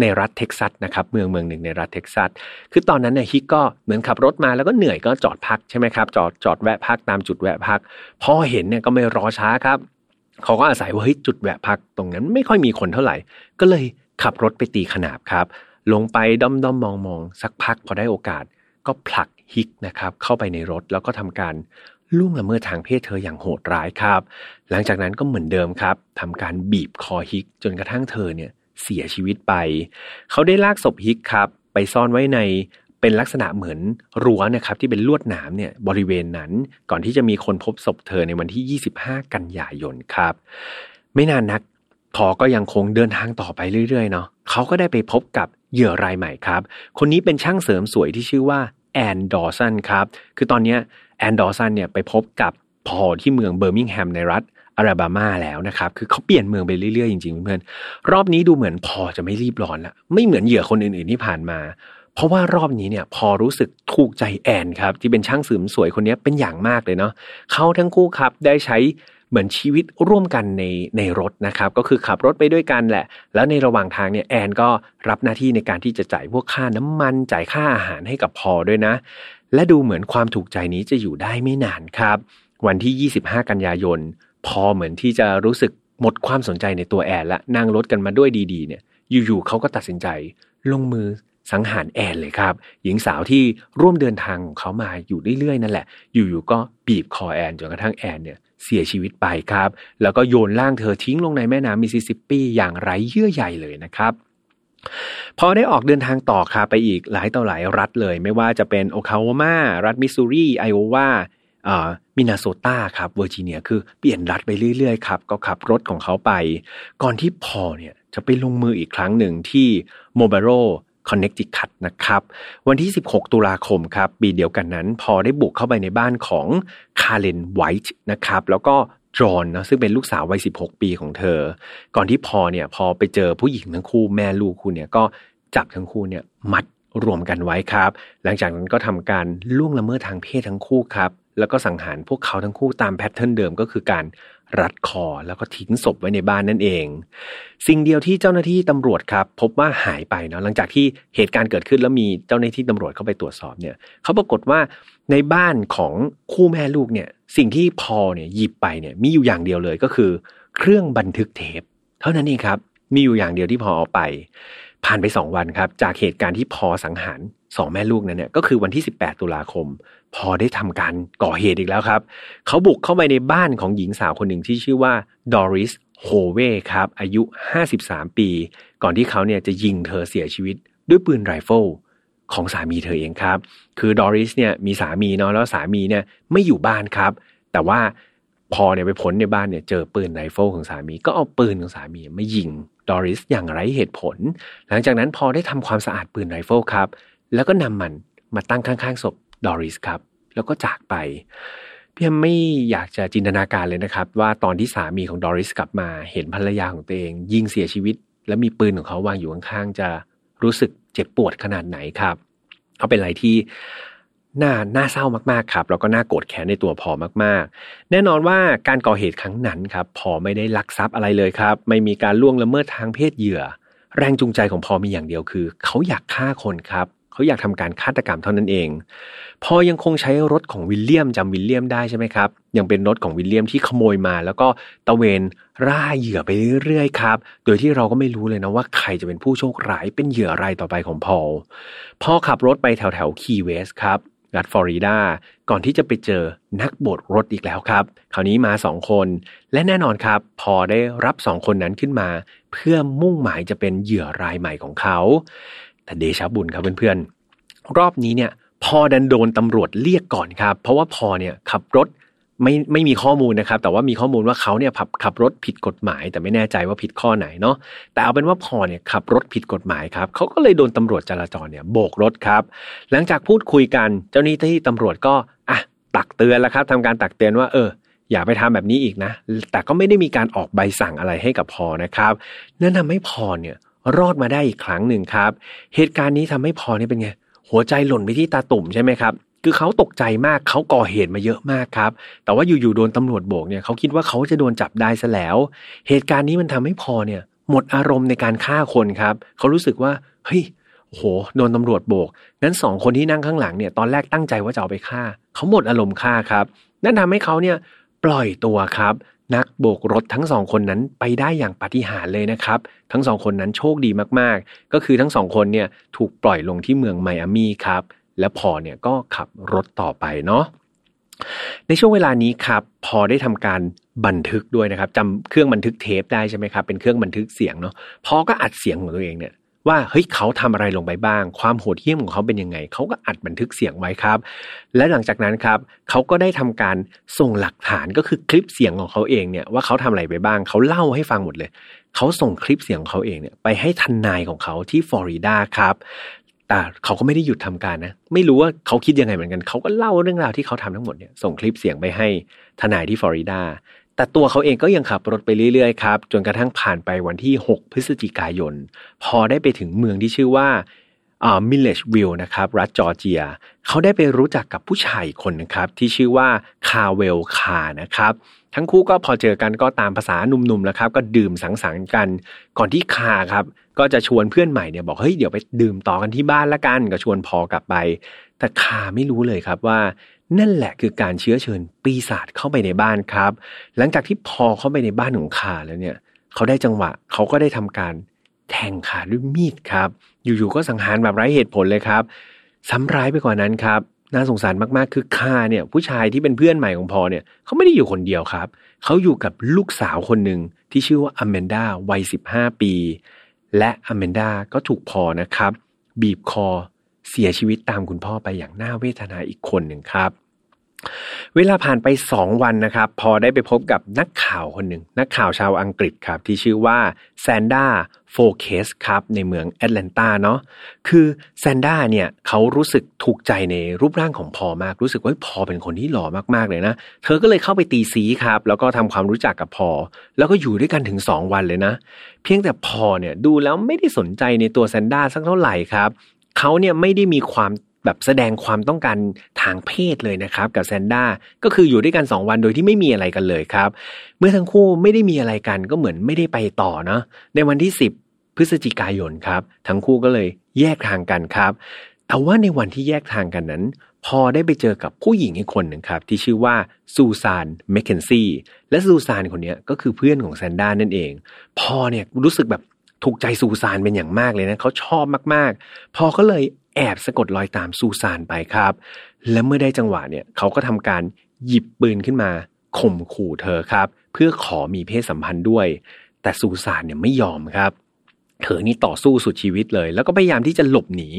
ในรัฐเท็กซัสนะครับเมืองเมืองหนึ่งในรัฐเท็กซัสคือตอนนั้นเนี่ยฮิกก็เหมือนขับรถมาแล้วก็เหนื่อยก็จอดพักใช่ไหมครับจอดจอดแวะพักตามจุดแวะพักพอลเห็นเนี่ยก็ไม่รอช้าครับเขาก็อาศัยว่าเฮ้ยจุดแวะพักตรงนั้นไม่ค่อยมีคนเท่าไหร่ ก็เลยขับรถไปตีขนาบครับ ลงไปด้อมด้อมมองมองสักพักพอได้โอกาสก็ผลักฮิกนะครับเข้าไปในรถแล้วก็ทำการ ล่วงละเมิดทางเพศเธออย่างโหดร้ายครับ หลังจากนั้นก็เหมือนเดิมครับทำการบีบคอฮิกจนกระทั่งเธอเนี่ยเสียชีวิตไป เขาได้ลากศพฮิกครับ ไปซ่อนไว้ในเป็นลักษณะเหมือนรั้วนะครับที่เป็นลวดหนามเนี่ยบริเวณนั้น ก่อนที่จะมีคนพบศพเธอในวันที่ 25 กันยายนครับ ไม่นานนักพอลก็ยังคงเดินทางต่อไปเรื่อยๆเนาะเขาก็ได้ไปพบกับเหยื่อรายใหม่ครับ คนนี้เป็นช่างเสริมสวยที่ชื่อว่าแอนดอว์สันครับ คือตอนนี้ แอนดอว์สันเนี่ยไปพบกับพอลที่เมืองเบอร์มิงแฮมในรัฐแอละแบมาแล้วนะครับ คือเขาเปลี่ยนเมืองไปเรื่อยๆ จริงๆเพื่อนรอบนี้ดูเหมือนพอลจะไม่รีบร้อนละไม่เหมือนเหยื่อคนอื่นๆที่ผ่านมา เพราะว่ารอบนี้เนี่ยพอลรู้สึกถูกใจแอนครับที่เป็นช่างเสริมสวยคนนี้เป็นอย่างมากเลยเนาะเขาทั้งคู่ครับได้ใช้เหมือนชีวิตร่วมกันในในรถนะครับ ก็คือขับรถไปด้วยกันแหละ แล้วในระหว่างทางเนี่ยแอนก็รับหน้าที่ในการที่จะจ่ายพวกค่าน้ำมันจ่ายค่าอาหารให้กับพอด้วยนะ และดูเหมือนความถูกใจนี้จะอยู่ได้ไม่นานครับ วันที่ 25 กันยายน พอเหมือนที่จะรู้สึกหมดความสนใจในตัวแอนและนั่งรถกันมาด้วยดีๆ เนี่ย อยู่ๆเขาก็ตัดสินใจ ลงมือสังหารแอนเลยครับ หญิงสาวที่ร่วมเดินทางของเขามาอยู่เรื่อยๆ นั่นแหละ อยู่ๆก็บีบคอแอนจนกระทั่งแอนเนี่ยเสียชีวิตไปครับ แล้วก็โยนร่างเธอทิ้งลงในแม่น้ำมิสซิสซิปปีอย่างไร้เยื่อใยเลยนะครับ พอลได้ออกเดินทางต่อครับไปอีกหลายต่อหลายรัฐเลย ไม่ว่าจะเป็นโอคลาโฮมารัฐมิสซูรีไอโอวามินนาโซตาครับเวอร์จิเนียคือเปลี่ยนรัฐไปเรื่อยๆครับก็ขับรถของเขาไป ก่อนที่พอลเนี่ยจะไปลงมืออีกครั้งหนึ่งที่โมบาโรคอนเน c ติคัตนะครับวันที่ 16 ตุลาคมครับปีเดียวกันนั้น พอลได้บุกเข้าไปในบ้านของคาร์เลนไวท์นะครับแล้วก็ จอนนะซึ่งเป็นลูกสาววัย16 ปีของเธอ ก่อนที่พอลเนี่ยพอไปเจอผู้หญิงทั้งคู่แม่ลูกคู่เนี่ยก็จับทั้งคู่เนี่ยมัดรวมกันไว้ครับ หลังจากนั้นก็ทำการล่วงละเมิดทางเพศทั้งคู่ครับ แล้วก็สังหารพวกเขาทั้งคู่ตามแพทเทิร์นเดิมก็คือการรัดคอแล้วก็ทิ้งศพไว้ในบ้านนั่นเอง สิ่งเดียวที่เจ้าหน้าที่ตำรวจครับ พบว่าหายไปเนาะหลังจากที่เหตุการณ์เกิดขึ้นแล้วมีเจ้าหน้าที่ตำรวจเข้าไปตรวจสอบเนี่ยเขาปรากฏว่าในบ้านของคู่แม่ลูกเนี่ย สิ่งที่พอเนี่ยหยิบไปเนี่ยมีอยู่อย่างเดียวเลยก็คือ เครื่องบันทึกเทป เท่านั้นเองครับ มีอยู่อย่างเดียวที่พอเอาไป ผ่านไปสองวันครับ จากเหตุการณ์ที่พอสังหารสองแม่ลูกนั้นเนี่ยก็คือวันที่ 18 ตุลาคม พอได้ทำการก่อเหตุอีกแล้วครับ เขาบุกเข้าไปในบ้านของหญิงสาวคนหนึ่งที่ชื่อว่าดอริสโฮเวครับ อายุ 53 ปี ก่อนที่เขาเนี่ยจะยิงเธอเสียชีวิตด้วยปืนไรเฟิลของสามีเธอเองครับ คือดอริสเนี่ยมีสามีเนาะแล้วสามีเนี่ยไม่อยู่บ้านครับ แต่ว่า พอลเนี่ยไปค้นในบ้านเนี่ยเจอปืนไรเฟิลของสามี ก็เอาปืนของสามีมายิงดอริสอย่างไร้เหตุผล หลังจากนั้นพอลได้ทำความสะอาดปืนไรเฟิลครับ แล้วก็นำมันมาตั้งข้างๆศพดอริสครับ แล้วก็จากไปพี่แอมไม่อยากจะจินตนาการเลยนะครับ ว่าตอนที่สามีของดอริสกลับมาเห็นภรรยาของตัวเอง ยิงเสียชีวิต และมีปืนของเขาวางอยู่ข้างๆจะรู้สึกเจ็บปวดขนาดไหนครับเขาเป็นอะไรที่ น่าน่าเศร้ามากๆครับแล้วก็น่าโกรธแค้นในตัวพอมากๆ แน่นอนว่าการก่อเหตุครั้งนั้นครับพอไม่ได้ลักทรัพย์อะไรเลยครับ ไม่มีการล่วงละเมิดทางเพศเหยื่อ แรงจูงใจของพอมีอย่างเดียวคือ เขาอยากฆ่าคนครับเขาอยากทำการฆาตกรรมเท่านั้นเอง พอยังคงใช้รถของวิลเลียมจำวิลเลียมได้ใช่ไหมครับ ยังเป็นรถของวิลเลียมที่ขโมยมา แล้วก็ตะเวนร่าเหยื่อไปเรื่อยๆครับ โดยที่เราก็ไม่รู้เลยนะว่าใครจะเป็นผู้โชคร้ายเป็นเหยื่อรายต่อไปของพอลพอขับรถไปแถวแถวคีเวสครับ รัฐฟลอริดา ก่อนที่จะไปเจอนักบดรถอีกแล้วครับ คราวนี้มาสองคน และแน่นอนครับ พอได้รับสองคนนั้นขึ้นมา เพื่อมุ่งหมายจะเป็นเหยื่อรายใหม่ของเขา แต่เดชบุญครับเพื่อนๆ รอบนี้เนี่ยพอดันโดนตำรวจเรียกก่อนครับ เพราะว่าพอเนี่ยขับรถ ไม่ไม่มีข้อมูลนะครับ แต่ว่ามีข้อมูลว่าเขาเนี่ยขับขับรถผิดกฎหมาย แต่ไม่แน่ใจว่าผิดข้อไหนเนาะแต่เอาเป็นว่าพอเนี่ยขับรถผิดกฎหมายครับเขาก็เลยโดนตำรวจจราจรเนี่ยโบกรถครับ หลังจากพูดคุยกัน เจ้าหน้าที่ตำรวจก็อะตักเตือนแล้วครับทำการตักเตือนว่าเอออย่าไปทำแบบนี้อีกนะ แต่ก็ไม่ได้มีการออกใบสั่งอะไรให้กับพอนะครับนั่นทำให้พอเนี่ยรอดมาได้อีกครั้งหนึ่งครับ เหตุการณ์นี้ทำให้พอเนี่ยเป็นไง หัวใจหล่นไปที่ตาตุ่มใช่ไหมครับ คือเขาตกใจมากเขาก่อเหตุมาเยอะมากครับ แต่ว่าอยู่ๆโดนตำรวจโบกเนี่ยเขาคิดว่าเขาจะโดนจับได้ซะแล้ว เหตุการณ์นี้มันทำให้พอเนี่ยหมดอารมณ์ในการฆ่าคนครับเขารู้สึกว่าเฮ้ยโหโดนตำรวจโบกนั้นสองคนที่นั่งข้างหลังเนี่ยตอนแรกตั้งใจว่าจะเอาไปฆ่าเขาหมดอารมณ์ฆ่าครับ นั่นทำให้เขาเนี่ยปล่อยตัวครับ นักโบกรถทั้งสองคนนั้นไปได้อย่างปาฏิหาริย์เลยนะครับ ทั้งสองคนนั้นโชคดีมากๆ ก็คือทั้งสองคนเนี่ยถูกปล่อยลงที่เมืองไมอามี่ครับ แล้วพอเนี่ยก็ขับรถต่อไปเนาะในช่วงเวลานี้ครับพอได้ทำการบันทึกด้วยนะครับจำเครื่องบันทึกเทปได้ใช่ไหมครับเป็นเครื่องบันทึกเสียงเนาะพอก็อัดเสียงของตัวเองเนี่ยว่าเฮ้ยเขาทำอะไรลงไปบ้าง ความโหดเหี้ยมของเขาเป็นยังไง เขาก็อัดบันทึกเสียงไว้ครับ และหลังจากนั้นครับเขาก็ได้ทำการส่งหลักฐานก็คือคลิปเสียงของเขาเองเนี่ยว่าเขาทำอะไรไปบ้าง เขาเล่าให้ฟังหมดเลย เขาส่งคลิปเสียงของเขาเองเนี่ยไปให้ทนายของเขาที่ฟลอริดาครับ แต่เขาก็ไม่ได้หยุดทำการนะ ไม่รู้ว่าเขาคิดยังไงเหมือนกัน เขาก็เล่าเรื่องราวที่เขาทำทั้งหมดเนี่ยส่งคลิปเสียงไปให้ทนายที่ฟลอริดา แต่ตัวเขาเองก็ยังขับรถไปเรื่อยๆครับ จนกระทั่งผ่านไปวันที่ 6 พฤศจิกายน พอได้ไปถึงเมืองที่ชื่อว่าอ่ามิลเลดจ์วิลล์นะครับรัฐจอร์เจีย เขาได้ไปรู้จักกับผู้ชายคนนะครับที่ชื่อว่าคาเวลคานะครับ ทั้งคู่ก็พอเจอกันก็ตามภาษาหนุ่มๆแล้วครับ ก็ดื่มสังสรรค์กัน ก่อนที่คาครับ ก็จะชวนเพื่อนใหม่เนี่ยบอกเฮ้ยเดี๋ยวไปดื่มต่อกันที่บ้านละกัน ก็ชวนพอกลับไป แต่คาไม่รู้เลยครับว่า นั่นแหละคือการเชื้อเชิญปีศาจเข้าไปในบ้านครับ หลังจากที่พอเข้าไปในบ้านของคาแล้วเนี่ย เขาได้จังหวะเขาก็ได้ทำการแทงขาด้วยมีดครับ อยู่ๆก็สังหารแบบไร้เหตุผลเลยครับซ้ำร้ายไปกว่านั้นครับ น่าสงสารมากๆ คือคาเนี่ยผู้ชายที่เป็นเพื่อนใหม่ของพอเนี่ยเขาไม่ได้อยู่คนเดียวครับ เขาอยู่กับลูกสาวคนหนึ่งที่ชื่อว่าอเมนดาวัยสิบห้าปี และอเมนดาก็ถูกพอนะครับ บีบคอเสียชีวิตตามคุณพ่อไปอย่างน่าเวทนาอีกคนหนึ่งครับ เวลาผ่านไปสองวันนะครับ พอได้ไปพบกับนักข่าวคนหนึ่ง นักข่าวชาวอังกฤษครับ ที่ชื่อว่าแซนด้าโฟเคสครับในเมืองแอตแลนตาเนาะคือแซนด้าเนี่ยเขารู้สึกถูกใจในรูปร่างของพอมาก รู้สึกว่าพอเป็นคนที่หล่อมากๆเลยนะ เธอก็เลยเข้าไปตีสนิทครับ แล้วก็ทำความรู้จักกับพอ แล้วก็อยู่ด้วยกันถึง 2 วันเลยนะ เพียงแต่พอเนี่ยดูแล้วไม่ได้สนใจในตัวแซนด้าสักเท่าไหร่ครับเขาเนี่ยไม่ได้มีความ แบบแสดงความต้องการทางเพศเลยนะครับ กับแซนด้าก็คืออยู่ด้วยกัน 2 วันโดยที่ไม่มีอะไรกันเลยครับ เมื่อทั้งคู่ไม่ได้มีอะไรกันก็เหมือนไม่ได้ไปต่อเนาะในวันที่ 10 พฤศจิกายนครับ ทั้งคู่ก็เลยแยกทางกันครับแต่ว่าในวันที่แยกทางกันนั้น พอได้ไปเจอกับผู้หญิงอีกคนหนึ่งครับ ที่ชื่อว่าซูซานแมคเคนซี่และซูซานคนนี้ก็คือเพื่อนของแซนด้านั่นเอง พอเนี่ยรู้สึกแบบถูกใจซูซานเป็นอย่างมากเลยนะเขาชอบมากๆ พอก็เลย แอบสะกดรอยตามซูซานไปครับ และเมื่อได้จังหวะเนี่ยเขาก็ทำการหยิบปืนขึ้นมาข่มขู่เธอครับ เพื่อขอมีเพศสัมพันธ์ด้วย แต่ซูซานเนี่ยไม่ยอมครับ เธอนี่ต่อสู้สุดชีวิตเลย แล้วก็พยายามที่จะหลบหนี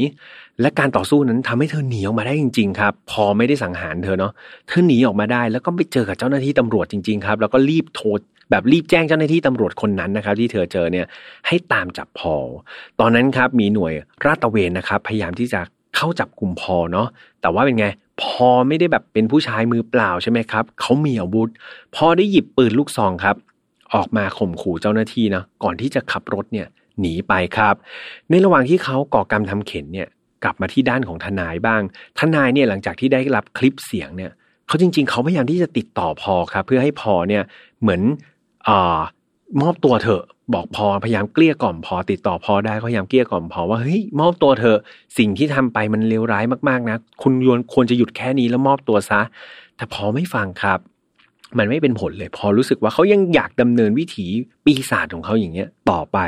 และการต่อสู้นั้นทำให้เธอหนีออกมาได้จริง ๆ ครับ พอไม่ได้สังหารเธอเนาะเธอหนีออกมาได้ แล้วก็ไปเจอกับเจ้าหน้าที่ตำรวจจริง ๆ ครับ แล้วก็รีบโทรแบบรีบแจ้งเจ้าหน้าที่ตำรวจคนนั้นนะครับที่เธอเจอเนี่ยให้ตามจับพอตอนนั้นครับมีหน่วยราดตระเวนนะครับ พยายามที่จะเข้าจับกลุ่มพอเนาะแต่ว่าเป็นไงพอไม่ได้แบบเป็นผู้ชายมือเปล่าใช่ไหมครับเขามีอาวุธ พอได้หยิบปืนลูกซองครับ ออกมาข่มขู่เจ้าหน้าที่นะก่อนที่จะขับรถเนี่ย หนีไปครับ ในระหว่างที่เขาก่อกรรมทำเข็นเนี่ยกลับมาที่ด้านของทนายบ้าง ทนายเนี่ยหลังจากที่ได้รับคลิปเสียงเนี่ยเขาจริง ๆ เขาพยายามที่จะติดต่อพอครับเพื่อให้พอเนี่ยเหมือนอมอบตัวเถอะบอกพอพยายามเกลี้ยกล่อมพอติดต่อพอได้พยายามเกลี้ยกล่อมพอว่าเฮ้ยมอบตัวเถอะสิ่งที่ทำไปมันเลวร้ายมากๆนะ คุณยวนควรจะหยุดแค่นี้แล้วมอบตัวซะ แต่พอไม่ฟังครับ มันไม่เป็นผลเลย พอรู้สึกว่าเขายังอยากดำเนินวิถีปีศาจของเขาอย่างเงี้ย ต่อไป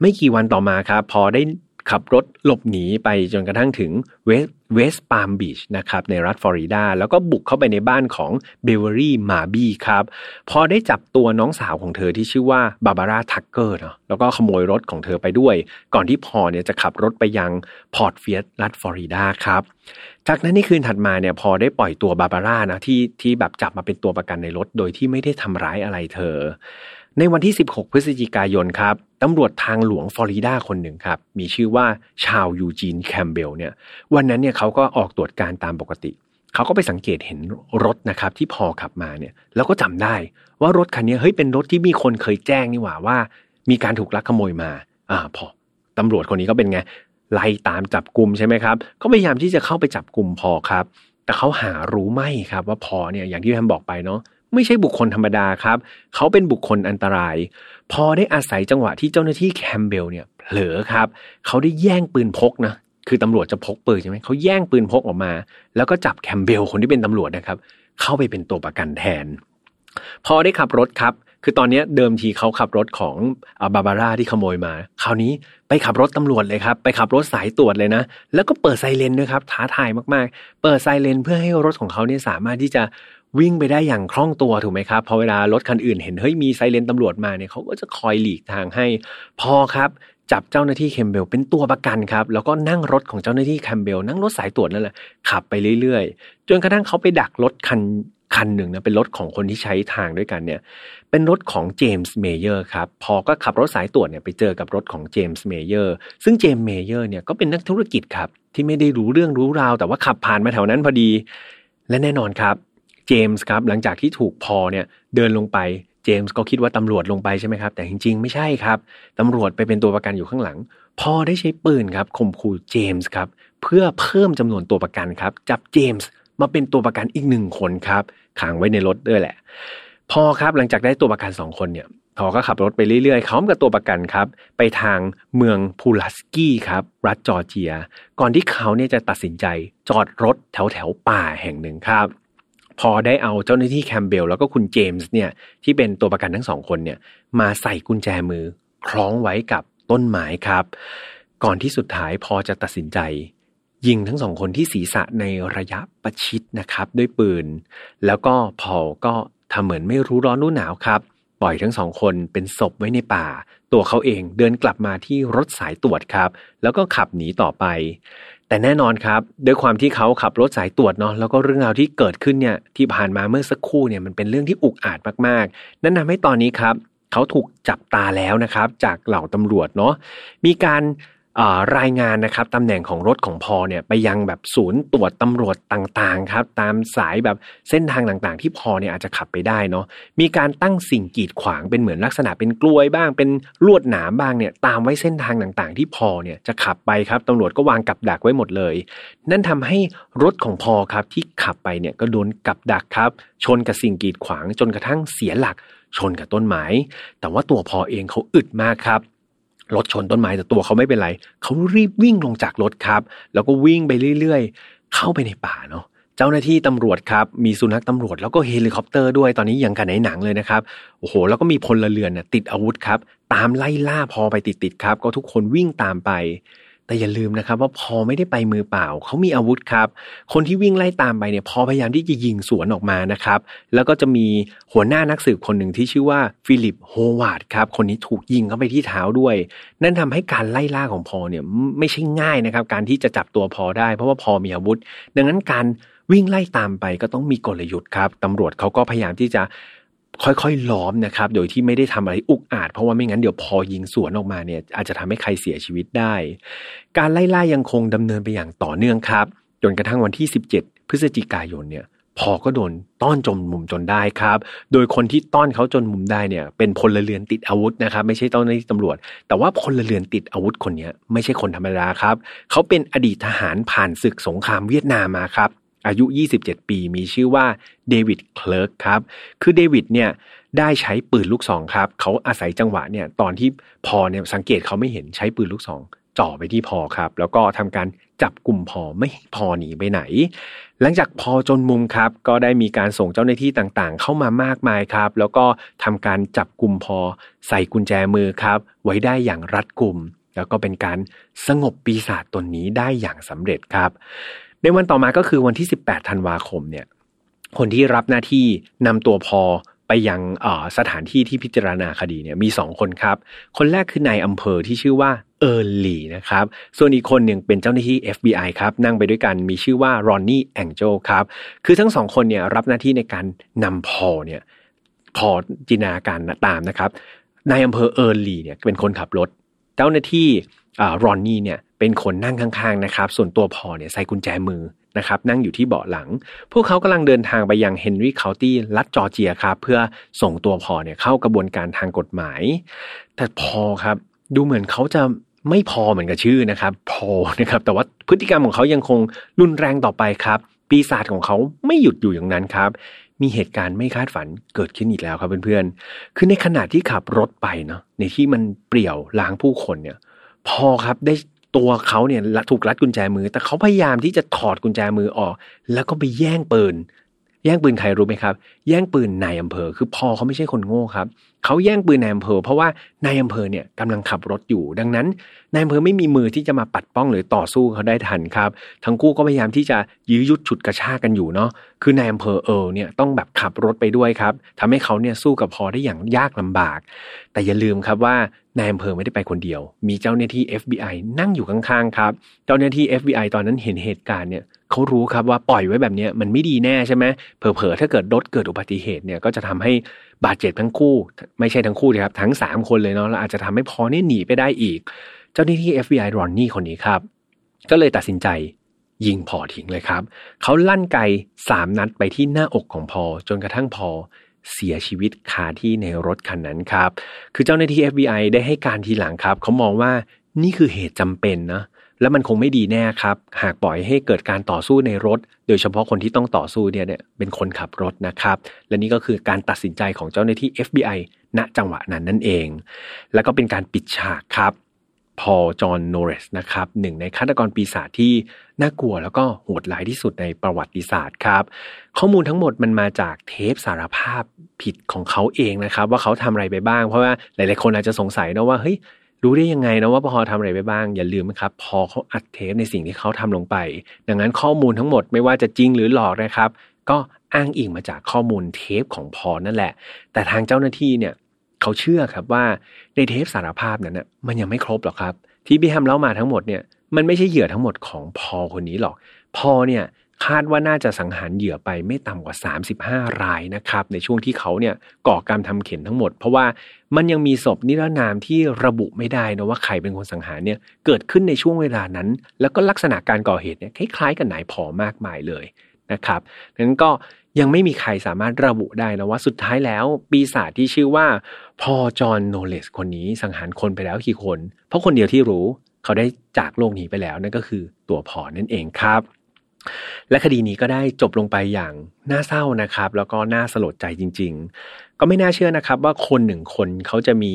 ไม่กี่วันต่อมาครับ พอได้ขับรถหลบหนีไปจนกระทั่งถึงเวสเวสปาล์มบีชนะครับในรัฐฟลอริดา แล้วก็บุกเข้าไปในบ้านของเบเวอรี่มาบีครับ พอได้จับตัวน้องสาวของเธอที่ชื่อว่าบาบาร่าทักเกอร์เนาะแล้วก็ขโมยรถของเธอไปด้วย ก่อนที่พอเนี่ยจะขับรถไปยังฟอร์ตเพียร์ซรัฐฟลอริดาครับ จากนั้นในคืนถัดมาเนี่ยพอได้ปล่อยตัวบาบาร่านะที่ที่แบบจับมาเป็นตัวประกันในรถ โดยที่ไม่ได้ทำร้ายอะไรเธอ ในวันที่ 16 พฤศจิกายนครับตำรวจทางหลวงฟลอริดาคนหนึ่งครับ มีชื่อว่าชาวยูจีนแคมเบลเนี่ย วันนั้นเนี่ยเขาก็ออกตรวจการตามปกติ เขาก็ไปสังเกตเห็นรถนะครับที่พอขับมาเนี่ย แล้วก็จำได้ว่ารถคันนี้เฮ้ยเป็นรถที่มีคนเคยแจ้งนี่หว่าว่า มีการถูกลักขโมยมา อ่าพอตำรวจคนนี้ก็เป็นไง ไล่ตามจับกลุ่มใช่ไหมครับก็พยายามที่จะเข้าไปจับกลุ่มพอครับ แต่เขาหารู้ไม่ครับว่าพอเนี่ยอย่างที่แฮมบอกไปเนาะไม่ใช่บุคคลธรรมดาครับ เขาเป็นบุคคลอันตราย พอได้อาศัยจังหวะที่เจ้าหน้าที่แคมเบลเนี่ยเผลอครับ เขาได้แย่งปืนพกนะคือตำรวจจะพกปืนใช่ไหมเขาแย่งปืนพกออกมา แล้วก็จับแคมเบลคนที่เป็นตำรวจนะครับ เข้าไปเป็นตัวประกันแทน พอได้ขับรถครับ คือตอนนี้เดิมทีเขาขับรถของบาบาร่าที่ขโมยมา คราวนี้ไปขับรถตำรวจเลยครับ ไปขับรถสายตรวจเลยนะ แล้วก็เปิดไซเรนด้วยครับ ท้าทายมากๆ เปิดไซเรนเพื่อให้รถของเขาเนี่ยสามารถที่จะวิ่งไปได้อย่างคล่องตัวถูกไหมครับพอเวลารถคันอื่นเห็นเฮ้ยมีไซเรนตำรวจมาเนี่ยเขาก็จะคอยหลีกทางให้ พอครับจับเจ้าหน้าที่แคมเบลเป็นตัวประกันครับ แล้วก็นั่งรถของเจ้าหน้าที่แคมเบลนั่งรถสายตรวจนั่นแหละขับไปเรื่อยๆ จนกระทั่งเขาไปดักรถคันคันหนึ่งนะเป็นรถของคนที่ใช้ทางด้วยกันเนี่ย เป็นรถของเจมส์เมเยอร์ครับ พอก็ขับรถสายตรวจเนี่ยไปเจอกับรถของเจมส์เมเยอร์ซึ่งเจมส์เมเยอร์เนี่ยก็เป็นนักธุรกิจครับ ที่ไม่ได้รู้เรื่องรู้ราว แต่ว่าขับผ่านมาแถวนั้นพอดี และแน่นอนครับเจมส์ครับหลังจากที่ถูกพอเนี่ยเดินลงไปเจมส์ก็คิดว่าตำรวจลงไปใช่ไหมครับ แต่จริงๆ ไม่ใช่ครับตำรวจไปเป็นตัวประกันอยู่ข้างหลัง พอได้ใช้ปืนครับข่มขู่เจมส์ครับเพื่อเพิ่มจำนวนตัวประกันครับ จับเจมส์มาเป็นตัวประกันอีกหนึ่งคนครับขังไว้ในรถด้วยแหละ พอครับหลังจากได้ตัวประกันสองคนเนี่ยพอก็ขับรถไปเรื่อยๆเขากับตัวประกันครับ ไปทางเมืองพูลัสกี้ครับ รัฐจอร์เจีย ก่อนที่เขาเนี่ยจะตัดสินใจจอดรถแถวแถวป่าแห่งหนึ่งครับ พอได้เอาเจ้าหน้าที่แคมเบลแล้วก็คุณเจมส์เนี่ยที่เป็นตัวประกันทั้งสองคนเนี่ยมาใส่กุญแจมือ คล้องไว้กับต้นไม้ครับ ก่อนที่สุดท้ายพอจะตัดสินใจ ยิงทั้งสองคนที่ศีรษะในระยะประชิดนะครับ ด้วยปืน แล้วก็พอก็ ทำเหมือนไม่รู้ร้อนรู้หนาวครับ ปล่อยทั้งสองคนเป็นศพไว้ในป่า ตัวเขาเองเดินกลับมาที่รถสายตรวจครับ แล้วก็ขับหนีต่อไป แต่แน่นอนครับ ด้วยความที่เขาขับรถสายตรวจเนาะแล้วก็เรื่องราวที่เกิดขึ้นเนี่ยที่ผ่านมาเมื่อสักครู่เนี่ยมันเป็นเรื่องที่อุกอาจมากๆ นั่นทาให้ตอนนี้ครับเขาถูกจับตาแล้วนะครับ จากเหล่าตำรวจเนาะมีการ รายงานนะครับตำแหน่งของรถของพอเนี่ยไปยังแบบศูนย์ตรวจตำรวจต่างๆครับตามสายแบบเส้นทางต่างๆ ที่พอเนี่ยอาจจะขับไปได้เนาะมีการตั้งสิ่งกีดขวางเป็นเหมือนลักษณะเป็นกลวยบ้าง เป็นลวดหนามบ้างเนี่ยตามไว้เส้นทางต่างๆ ที่พอเนี่ยจะขับไปครับตำรวจก็วางกับดักไว้หมดเลย นั่นทำให้รถของพอครับที่ขับไปเนี่ยก็โดนกับดักครับ ชนกับสิ่งกีดขวางจนกระทั่งเสียหลักชนกับต้นไม้ แต่ว่าตัวพอเองเขาอึดมากครับ รถชนต้นไม้แต่ตัวเขาไม่เป็นไรเขารีบวิ่งลงจากรถครับ แล้วก็วิ่งไปเรื่อยๆ เข้าไปในป่าเนาะเจ้าหน้าที่ตำรวจครับมีสุนัขตำรวจแล้วก็เฮลิคอปเตอร์ด้วยตอนนี้ยังกับในหนังเลยนะครับโอ้โหแล้วก็มีพลเรือนนะติดอาวุธครับ ตามไล่ล่าพอไปติดๆครับ ก็ทุกคนวิ่งตามไป แต่อย่าลืมนะครับว่าพอไม่ได้ไปมือเปล่า เขามีอาวุธครับ คนที่วิ่งไล่ตามไปเนี่ยพอพยายามที่จะยิงสวนออกมานะครับ แล้วก็จะมีหัวหน้านักสืบคนหนึ่งที่ชื่อว่าฟิลิปโฮวาร์ดครับคนนี้ถูกยิงเข้าไปที่เท้าด้วย นั่นทำให้การไล่ล่าของพอเนี่ยไม่ใช่ง่ายนะครับ การที่จะจับตัวพอได้ เพราะว่าพอมีอาวุธ ดังนั้นการวิ่งไล่ตามไปก็ต้องมีกลยุทธ์ครับตำรวจเขาก็พยายามที่จะ ค่อยๆล้อมนะครับ โดยที่ไม่ได้ทำอะไรอุกอาจเพราะว่าไม่งั้นเดี๋ยวพอยิงสวนออกมาเนี่ย อาจจะทำให้ใครเสียชีวิตได้ การไล่ล่ายังคงดำเนินไปอย่างต่อเนื่องครับจนกระทั่งวันที่ 17 พฤศจิกายนเนี่ยพอก็โดนต้อนจนมุมจนได้ครับ โดยคนที่ต้อนเขาจนมุมได้เนี่ย เป็นพลเรือนติดอาวุธนะครับ ไม่ใช่ต้อนที่ตำรวจ แต่ว่าพลเรือนติดอาวุธคนนี้ไม่ใช่คนธรรมดาครับ เขาเป็นอดีตทหารผ่านศึกสงครามเวียดนามมาครับ อายุ 27 ปี มีชื่อว่าเดวิดเคลิร์กครับ คือเดวิดเนี่ยได้ใช้ปืนลูกซองครับเขาอาศัยจังหวะเนี่ยตอนที่พอเนี่ยสังเกตเขาไม่เห็นใช้ปืนลูกซองจ่อไปที่พอครับ แล้วก็ทำการจับกลุ่มพอไม่พอหนีไปไหน หลังจากพอจนมุมครับ ก็ได้มีการส่งเจ้าหน้าที่ต่างๆ เข้ามามากมายครับ แล้วก็ทำการจับกลุ่มพอ ใส่กุญแจมือครับ ไว้ได้อย่างรัดกุม แล้วก็เป็นการสงบปีศาจตนนี้ได้อย่างสำเร็จครับ ในวันต่อมาก็คือวันที่ 18 ธันวาคมเนี่ย คนที่รับหน้าที่นำตัวพอไปยังสถานที่ที่พิจารณาคดีเนี่ยมีสองคนครับ คนแรกคือนายอำเภอที่ชื่อว่าเออร์ลีนะครับ ส่วนอีกคนหนึ่งเป็นเจ้าหน้าที่ FBI ครับ นั่งไปด้วยกันมีชื่อว่ารอนนี่แองเจลครับ คือทั้งสองคนเนี่ยรับหน้าที่ในการนำพอเนี่ยพอจินตนาการตามนะครับนายอำเภอเออร์ลีเนี่ยเป็นคนขับรถ เจ้าหน้าที่รอนนี่เนี่ย เป็นคนนั่งข้างๆนะครับ ส่วนตัวพอเนี่ยใส่กุญแจมือนะครับนั่งอยู่ที่เบาะหลัง พวกเขากำลังเดินทางไปยังเฮนรี่เคานตี้รัฐจอร์เจียครับ เพื่อส่งตัวพอเนี่ยเข้ากระบวนการทางกฎหมาย แต่พอครับดูเหมือนเขาจะไม่พอเหมือนกับชื่อนะครับ พอนะครับ แต่ว่าพฤติกรรมของเขายังคงรุนแรงต่อไปครับ ปีศาจของเขาไม่หยุดอยู่อย่างนั้นครับ มีเหตุการณ์ไม่คาดฝันเกิดขึ้นอีกแล้วครับเพื่อนๆ คือในขณะที่ขับรถไปเนาะในที่มันเปรี่ยวล้างผู้คนเนี่ย พอครับได้ ตัวเขาเนี่ยถูกรัดกุญแจมือ แต่เขาพยายามที่จะถอดกุญแจมือออก แล้วก็ไปแย่งปืน แย่งปืนใครรู้ไหมครับ แย่งปืนนายอำเภอ คือพอเขาไม่ใช่คนโง่ครับเขาแย่งปืนนายอำเภอ เพราะว่านายอำเภอเนี่ยกำลังขับรถอยู่ ดังนั้นนายอำเภอไม่มีมือที่จะมาปัดป้องหรือต่อสู้เขาได้ทันครับ ทั้งคู่ก็พยายามที่จะยื้อยุดฉุดกระชากกันอยู่เนาะคือนายอำเภอเออเนี่ยต้องแบบขับรถไปด้วยครับทำให้เขาเนี่ยสู้กับพอได้อย่างยากลำบาก แต่อย่าลืมครับว่านายอำเภอไม่ได้ไปคนเดียว มีเจ้าหน้าที่ FBI นั่งอยู่ข้างๆครับ เจ้าหน้าที่ FBI ตอนนั้นเห็นเหตุการณ์เนี่ย เขารู้ครับว่าปล่อยไว้แบบนี้มันไม่ดีแน่ใช่ไหมเผลอๆถ้าเกิดรถเกิดอุบัติเหตุเนี่ยก็จะทำให้บาดเจ็บทั้งคู่ ไม่ใช่ทั้งคู่นะครับทั้ง 3 คนเลยเนาะแล้วอาจจะทำให้พอเนี่ยหนีไปได้อีก เจ้าหน้าที่ FBI รอนนี่คนนี้ครับ ก็เลยตัดสินใจยิงพอทิ้งเลยครับ เขาลั่นไกสามนัดไปที่หน้าอกของพอ จนกระทั่งพอเสียชีวิตคาที่ในรถคันนั้นครับ คือเจ้าหน้าที่ FBI ได้ให้การทีหลังครับ เขามองว่านี่คือเหตุจำเป็นนะ แล้วมันคงไม่ดีแน่ครับ หากปล่อยให้เกิดการต่อสู้ในรถ โดยเฉพาะคนที่ต้องต่อสู้เนี่ยเนี่ยเป็นคนขับรถนะครับ และนี่ก็คือการตัดสินใจของเจ้าหน้าที่ FBI ณจังหวะนั้นนั่นเอง แล้วก็เป็นการปิดฉากครับพอจอห์นโนเรสนะครับหนึ่งในฆาตกรปีศาจที่น่ากลัวแล้วก็โหดร้ายที่สุดในประวัติศาสตร์ครับ ข้อมูลทั้งหมดมันมาจากเทปสารภาพผิดของเขาเองนะครับ ว่าเขาทำอะไรไปบ้างเพราะว่าหลาย ๆ คนอาจจะสงสัยนะว่าเฮ้ย รู้ได้ยังไงนะว่าพอทำอะไรไปบ้าง อย่าลืมนะครับ พอเขาอัดเทปในสิ่งที่เขาทำลงไป ดังนั้นข้อมูลทั้งหมดไม่ว่าจะจริงหรือหลอกนะครับ ก็อ้างอิงมาจากข้อมูลเทปของพอนั่นแหละ แต่ทางเจ้าหน้าที่เนี่ยเขาเชื่อครับว่าในเทปสารภาพนั้นนะมันยังไม่ครบหรอกครับ ที่พี่แฮมเล่ามาทั้งหมดเนี่ยมันไม่ใช่เหยื่อทั้งหมดของพอคนนี้หรอก พอเนี่ย คาดว่าน่าจะสังหารเหยื่อไปไม่ต่ำกว่า 35 รายนะครับ ในช่วงที่เขาเนี่ยก่อการทำเข็นทั้งหมด เพราะว่ามันยังมีศพนิรนามที่ระบุไม่ได้นะว่าใครเป็นคนสังหารเนี่ยเกิดขึ้นในช่วงเวลานั้น แล้วก็ลักษณะการก่อเหตุเนี่ยคล้ายๆ กับนายพอมากมายเลยนะครับดังนั้นก็ยังไม่มีใครสามารถระบุได้นะว่าสุดท้ายแล้ว ปีศาจที่ชื่อว่าพอจอห์นโนเลสคนนี้สังหารคนไปแล้วกี่คน เพราะคนเดียวที่รู้ เขาได้จากโลกนี้ไปแล้วนั่นก็คือตัวพอนั่นเองครับ และคดีนี้ก็ได้จบลงไปอย่างน่าเศร้านะครับ แล้วก็น่าสลดใจจริง ๆ ก็ไม่น่าเชื่อนะครับ ว่าคนหนึ่งคนเขาจะมี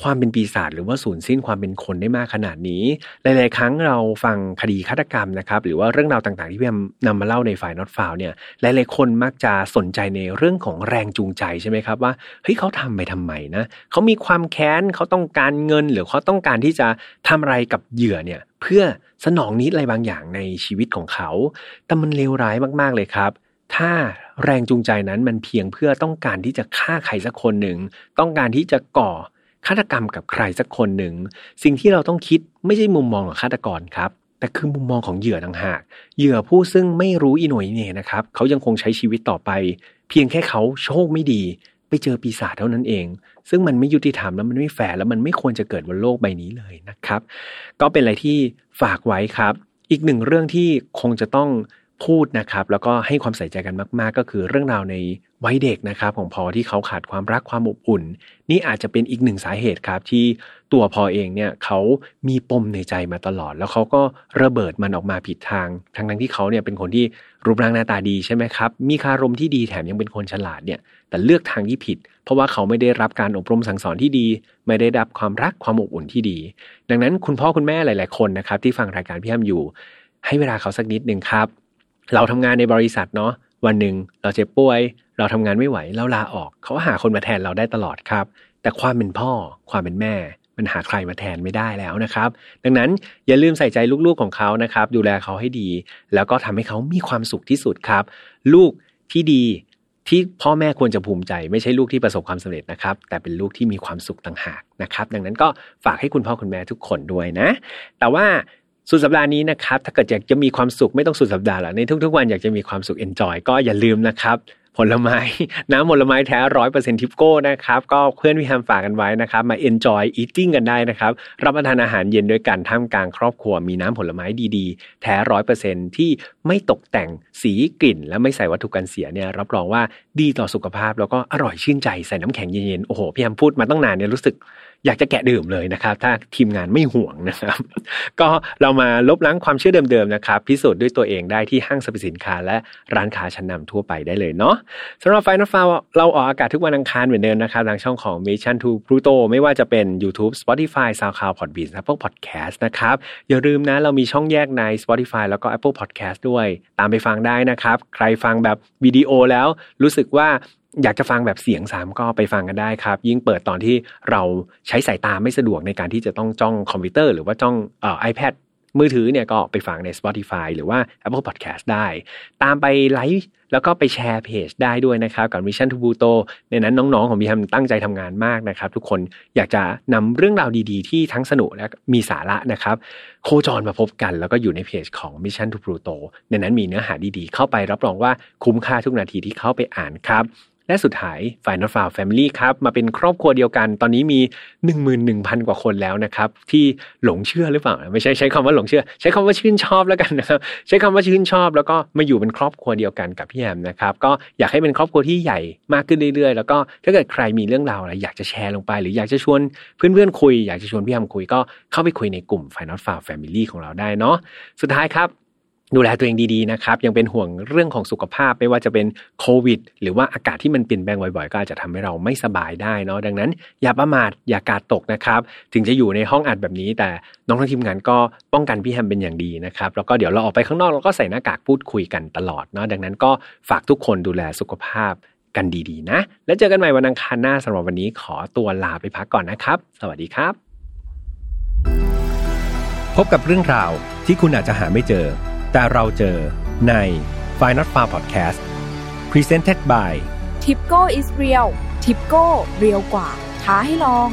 ความเป็นปีศาจหรือว่าสูญสิ้นความเป็นคนได้มากขนาดนี้ หลาย ๆ ครั้งเราฟังคดีฆาตกรรมนะครับ หรือว่าเรื่องราวต่าง ๆ ที่พี่แอมนำมาเล่าในฝ่ายน็อตฟาวเนี่ย หลาย ๆ คนมักจะสนใจในเรื่องของแรงจูงใจใช่ไหมครับว่า เฮ้ยเขาทำไปทำไมนะ เขามีความแค้นเขาต้องการเงิน หรือเขาต้องการที่จะทำอะไรกับเหยื่อเนี่ย เพื่อสนองนิดอะไรบางอย่างในชีวิตของเขา แต่มันเลวร้ายมาก ๆ เลยครับถ้าแรงจูงใจนั้นมันเพียงเพื่อต้องการที่จะฆ่าใครสักคนหนึ่ง ต้องการที่จะก่อ ฆาตกรรมกับใครสักคนหนึ่ง สิ่งที่เราต้องคิดไม่ใช่มุมมองของฆาตกรครับ แต่คือมุมมองของเหยื่อต่างหาก เหยื่อผู้ซึ่งไม่รู้อีหน่วยนี่นะครับ เขายังคงใช้ชีวิตต่อไป เพียงแค่เขาโชคไม่ดี ไปเจอปีศาจเท่านั้นเอง ซึ่งมันไม่ยุติธรรมแล้วมันไม่แฟร์แล้วมันไม่ควรจะเกิดบนโลกใบนี้เลยนะครับ ก็เป็นอะไรที่ฝากไว้ครับ อีกหนึ่งเรื่องที่คงจะต้อง พูดนะครับแล้วก็ให้ความใส่ใจกันมาก ๆ ก็คือเรื่องราวในวัยเด็กนะครับของพอที่เขาขาดความรักความอบอุ่น นี่อาจจะเป็นอีกหนึ่งสาเหตุครับที่ตัวพอเองเนี่ยเขามีปมในใจมาตลอด แล้วเขาก็ระเบิดมันออกมาผิดทาง ทั้งทั้งที่เขาเนี่ยเป็นคนที่รูปร่างหน้าตาดีใช่ไหมครับมีคารมที่ดีแถมยังเป็นคนฉลาดเนี่ยแต่เลือกทางที่ผิด เพราะว่าเขาไม่ได้รับการอบรมสั่งสอนที่ดี ไม่ได้รับความรักความอบอุ่นที่ดี ดังนั้นคุณพ่อคุณแม่หลาย ๆ คนนะครับที่ฟังรายการพี่แอมอยู่ ให้เวลาเขาสักนิดหนึ่งครับ เราทำงานในบริษัทเนาะวันหนึ่งเราเจ็บป่วย เราทำงานไม่ไหวเราลาออก เขาหาคนมาแทนเราได้ตลอดครับ แต่ความเป็นพ่อความเป็นแม่ มันหาใครมาแทนไม่ได้แล้วนะครับ ดังนั้นอย่าลืมใส่ใจลูกๆของเขานะครับ ดูแลเขาให้ดี แล้วก็ทำให้เขามีความสุขที่สุดครับ ลูกที่ดีที่พ่อแม่ควรจะภูมิใจ ไม่ใช่ลูกที่ประสบความสำเร็จนะครับ แต่เป็นลูกที่มีความสุขต่างหากนะครับ ดังนั้นก็ฝากให้คุณพ่อคุณแม่ทุกคนด้วยนะ แต่ว่า สุดสัปดาห์นี้นะครับ ถ้าเกิดอยากจะมีความสุขไม่ต้องสุดสัปดาห์หรอกในทุกๆวันอยากจะมีความสุข enjoy ก็อย่าลืมนะครับผลไม้ น้ำผลไม้แท้ร้อยเปอร์เซ็นต์ทิปโก้นะครับ ก็เพื่อนพี่แฮมฝากกันไว้นะครับ มา enjoy eating กันได้นะครับ รับประทานอาหารเย็นด้วยกันท่ามกลางครอบครัวมีน้ำผลไม้ดีๆ แท้ร้อยเปอร์เซ็นต์ที่ไม่ตกแต่งสีกลิ่น และไม่ใส่วัตถุกันเสียเนี่ยรับรองว่าดีต่อสุขภาพแล้วก็อร่อยชื่นใจใส่น้ำแข็งเย็นๆ โอ้โห พี่แฮมพูดมาตั้งนานเนี่ยรู้สึก อยากจะแกะดื่มเลยนะครับ ถ้าทีมงานไม่ห่วงนะครับ ก็เรามาลบล้างความเชื่อเดิมๆนะครับ พิสูจน์ด้วยตัวเองได้ที่ห้างสรรพสินค้า และร้านค้าชั้นนำทั่วไปได้เลยเนาะสำหรับไฟนอลฟาวเราออกอากาศทุกวันอังคารเหมือนเดิมนะครับทางช่องของ Mission to Pluto ไม่ว่าจะเป็น YouTube Spotify SoundCloud Podbean Apple Podcast นะครับ อย่าลืมนะเรามีช่องแยกใน Spotify แล้วก็ Apple Podcast ด้วย ตามไปฟังได้นะครับ ใครฟังแบบวิดีโอแล้วรู้สึกว่า อยากจะฟังแบบเสียงสามก็ไปฟังกันได้ครับ ยิ่งเปิดตอนที่เราใช้สายตาไม่สะดวกในการที่จะต้องจ้องคอมพิวเตอร์หรือว่าจ้องเอ่อ iPad มือถือเนี่ยก็ไปฟังใน Spotify หรือว่า Apple Podcast ได้ ตามไปไลฟ์แล้วก็ไปแชร์เพจได้ด้วยนะครับกับ Mission to Pluto ในนั้นน้องๆ ของพี่ทำตั้งใจทำงานมากนะครับ ทุกคนอยากจะนำเรื่องราวดีๆ ที่ทั้งสนุกและมีสาระนะครับ โคจรมาพบกันแล้วก็อยู่ในเพจของ Mission to Pluto ในนั้นมีเนื้อหาดีๆ เข้าไปรับรองว่าคุ้มค่าทุกนาทีที่เข้าไปอ่านครับ และสุดท้าย File Not Found Family ครับมาเป็นครอบครัวเดียวกันตอนนี้มี 11,000 กว่าคนแล้วนะครับ ที่หลงเชื่อหรือเปล่า ไม่ใช่ใช้คำว่าหลงเชื่อ ใช้คำว่าชื่นชอบแล้วกันนะครับใช้คำว่าชื่นชอบ แล้วก็มาอยู่เป็นครอบครัวเดียวกันกับพี่แฮมนะครับก็อยากให้เป็นครอบครัวที่ใหญ่มากขึ้นเรื่อยๆ แล้วก็ถ้าเกิดใครมีเรื่องราวอะไรอยากจะแชร์ลงไป หรืออยากจะชวนเพื่อนๆคุย อยากจะชวนพี่แฮมคุยก็เข้าไปคุยในกลุ่มฝ่ายนอตฟาวแฟมิลี่ของเราได้เนาะสุดท้ายครับ ดูแลตัวเองดีๆนะครับ ยังเป็นห่วงเรื่องของสุขภาพไม่ว่าจะเป็นโควิด หรือว่าอากาศที่มันเปลี่ยนแปลงบ่อยๆ ก็อาจจะทำให้เราไม่สบายได้เนาะดังนั้น อย่าประมาทอย่ากาดตกนะครับ ถึงจะอยู่ในห้องอัดแบบนี้ แต่น้องทั้งทีมงานก็ป้องกันพี่แฮมเป็นอย่างดีนะครับ แล้วก็เดี๋ยวเราออกไปข้างนอกเราก็ใส่หน้ากากพูดคุยกันตลอดเนาะดังนั้นก็ฝากทุกคนดูแลสุขภาพกันดีๆนะ แล้วเจอกันใหม่วันอังคารหน้าสำหรับวันนี้ขอตัวลาไปพักก่อนนะครับ สวัสดีครับ พบกับเรื่องราวที่คุณอาจจะหาไม่เจอ แต่เราเจอใน f i n a l f a r Podcast Presented by Tipco is real Tipco เรียวกว่า ท้าให้ลอง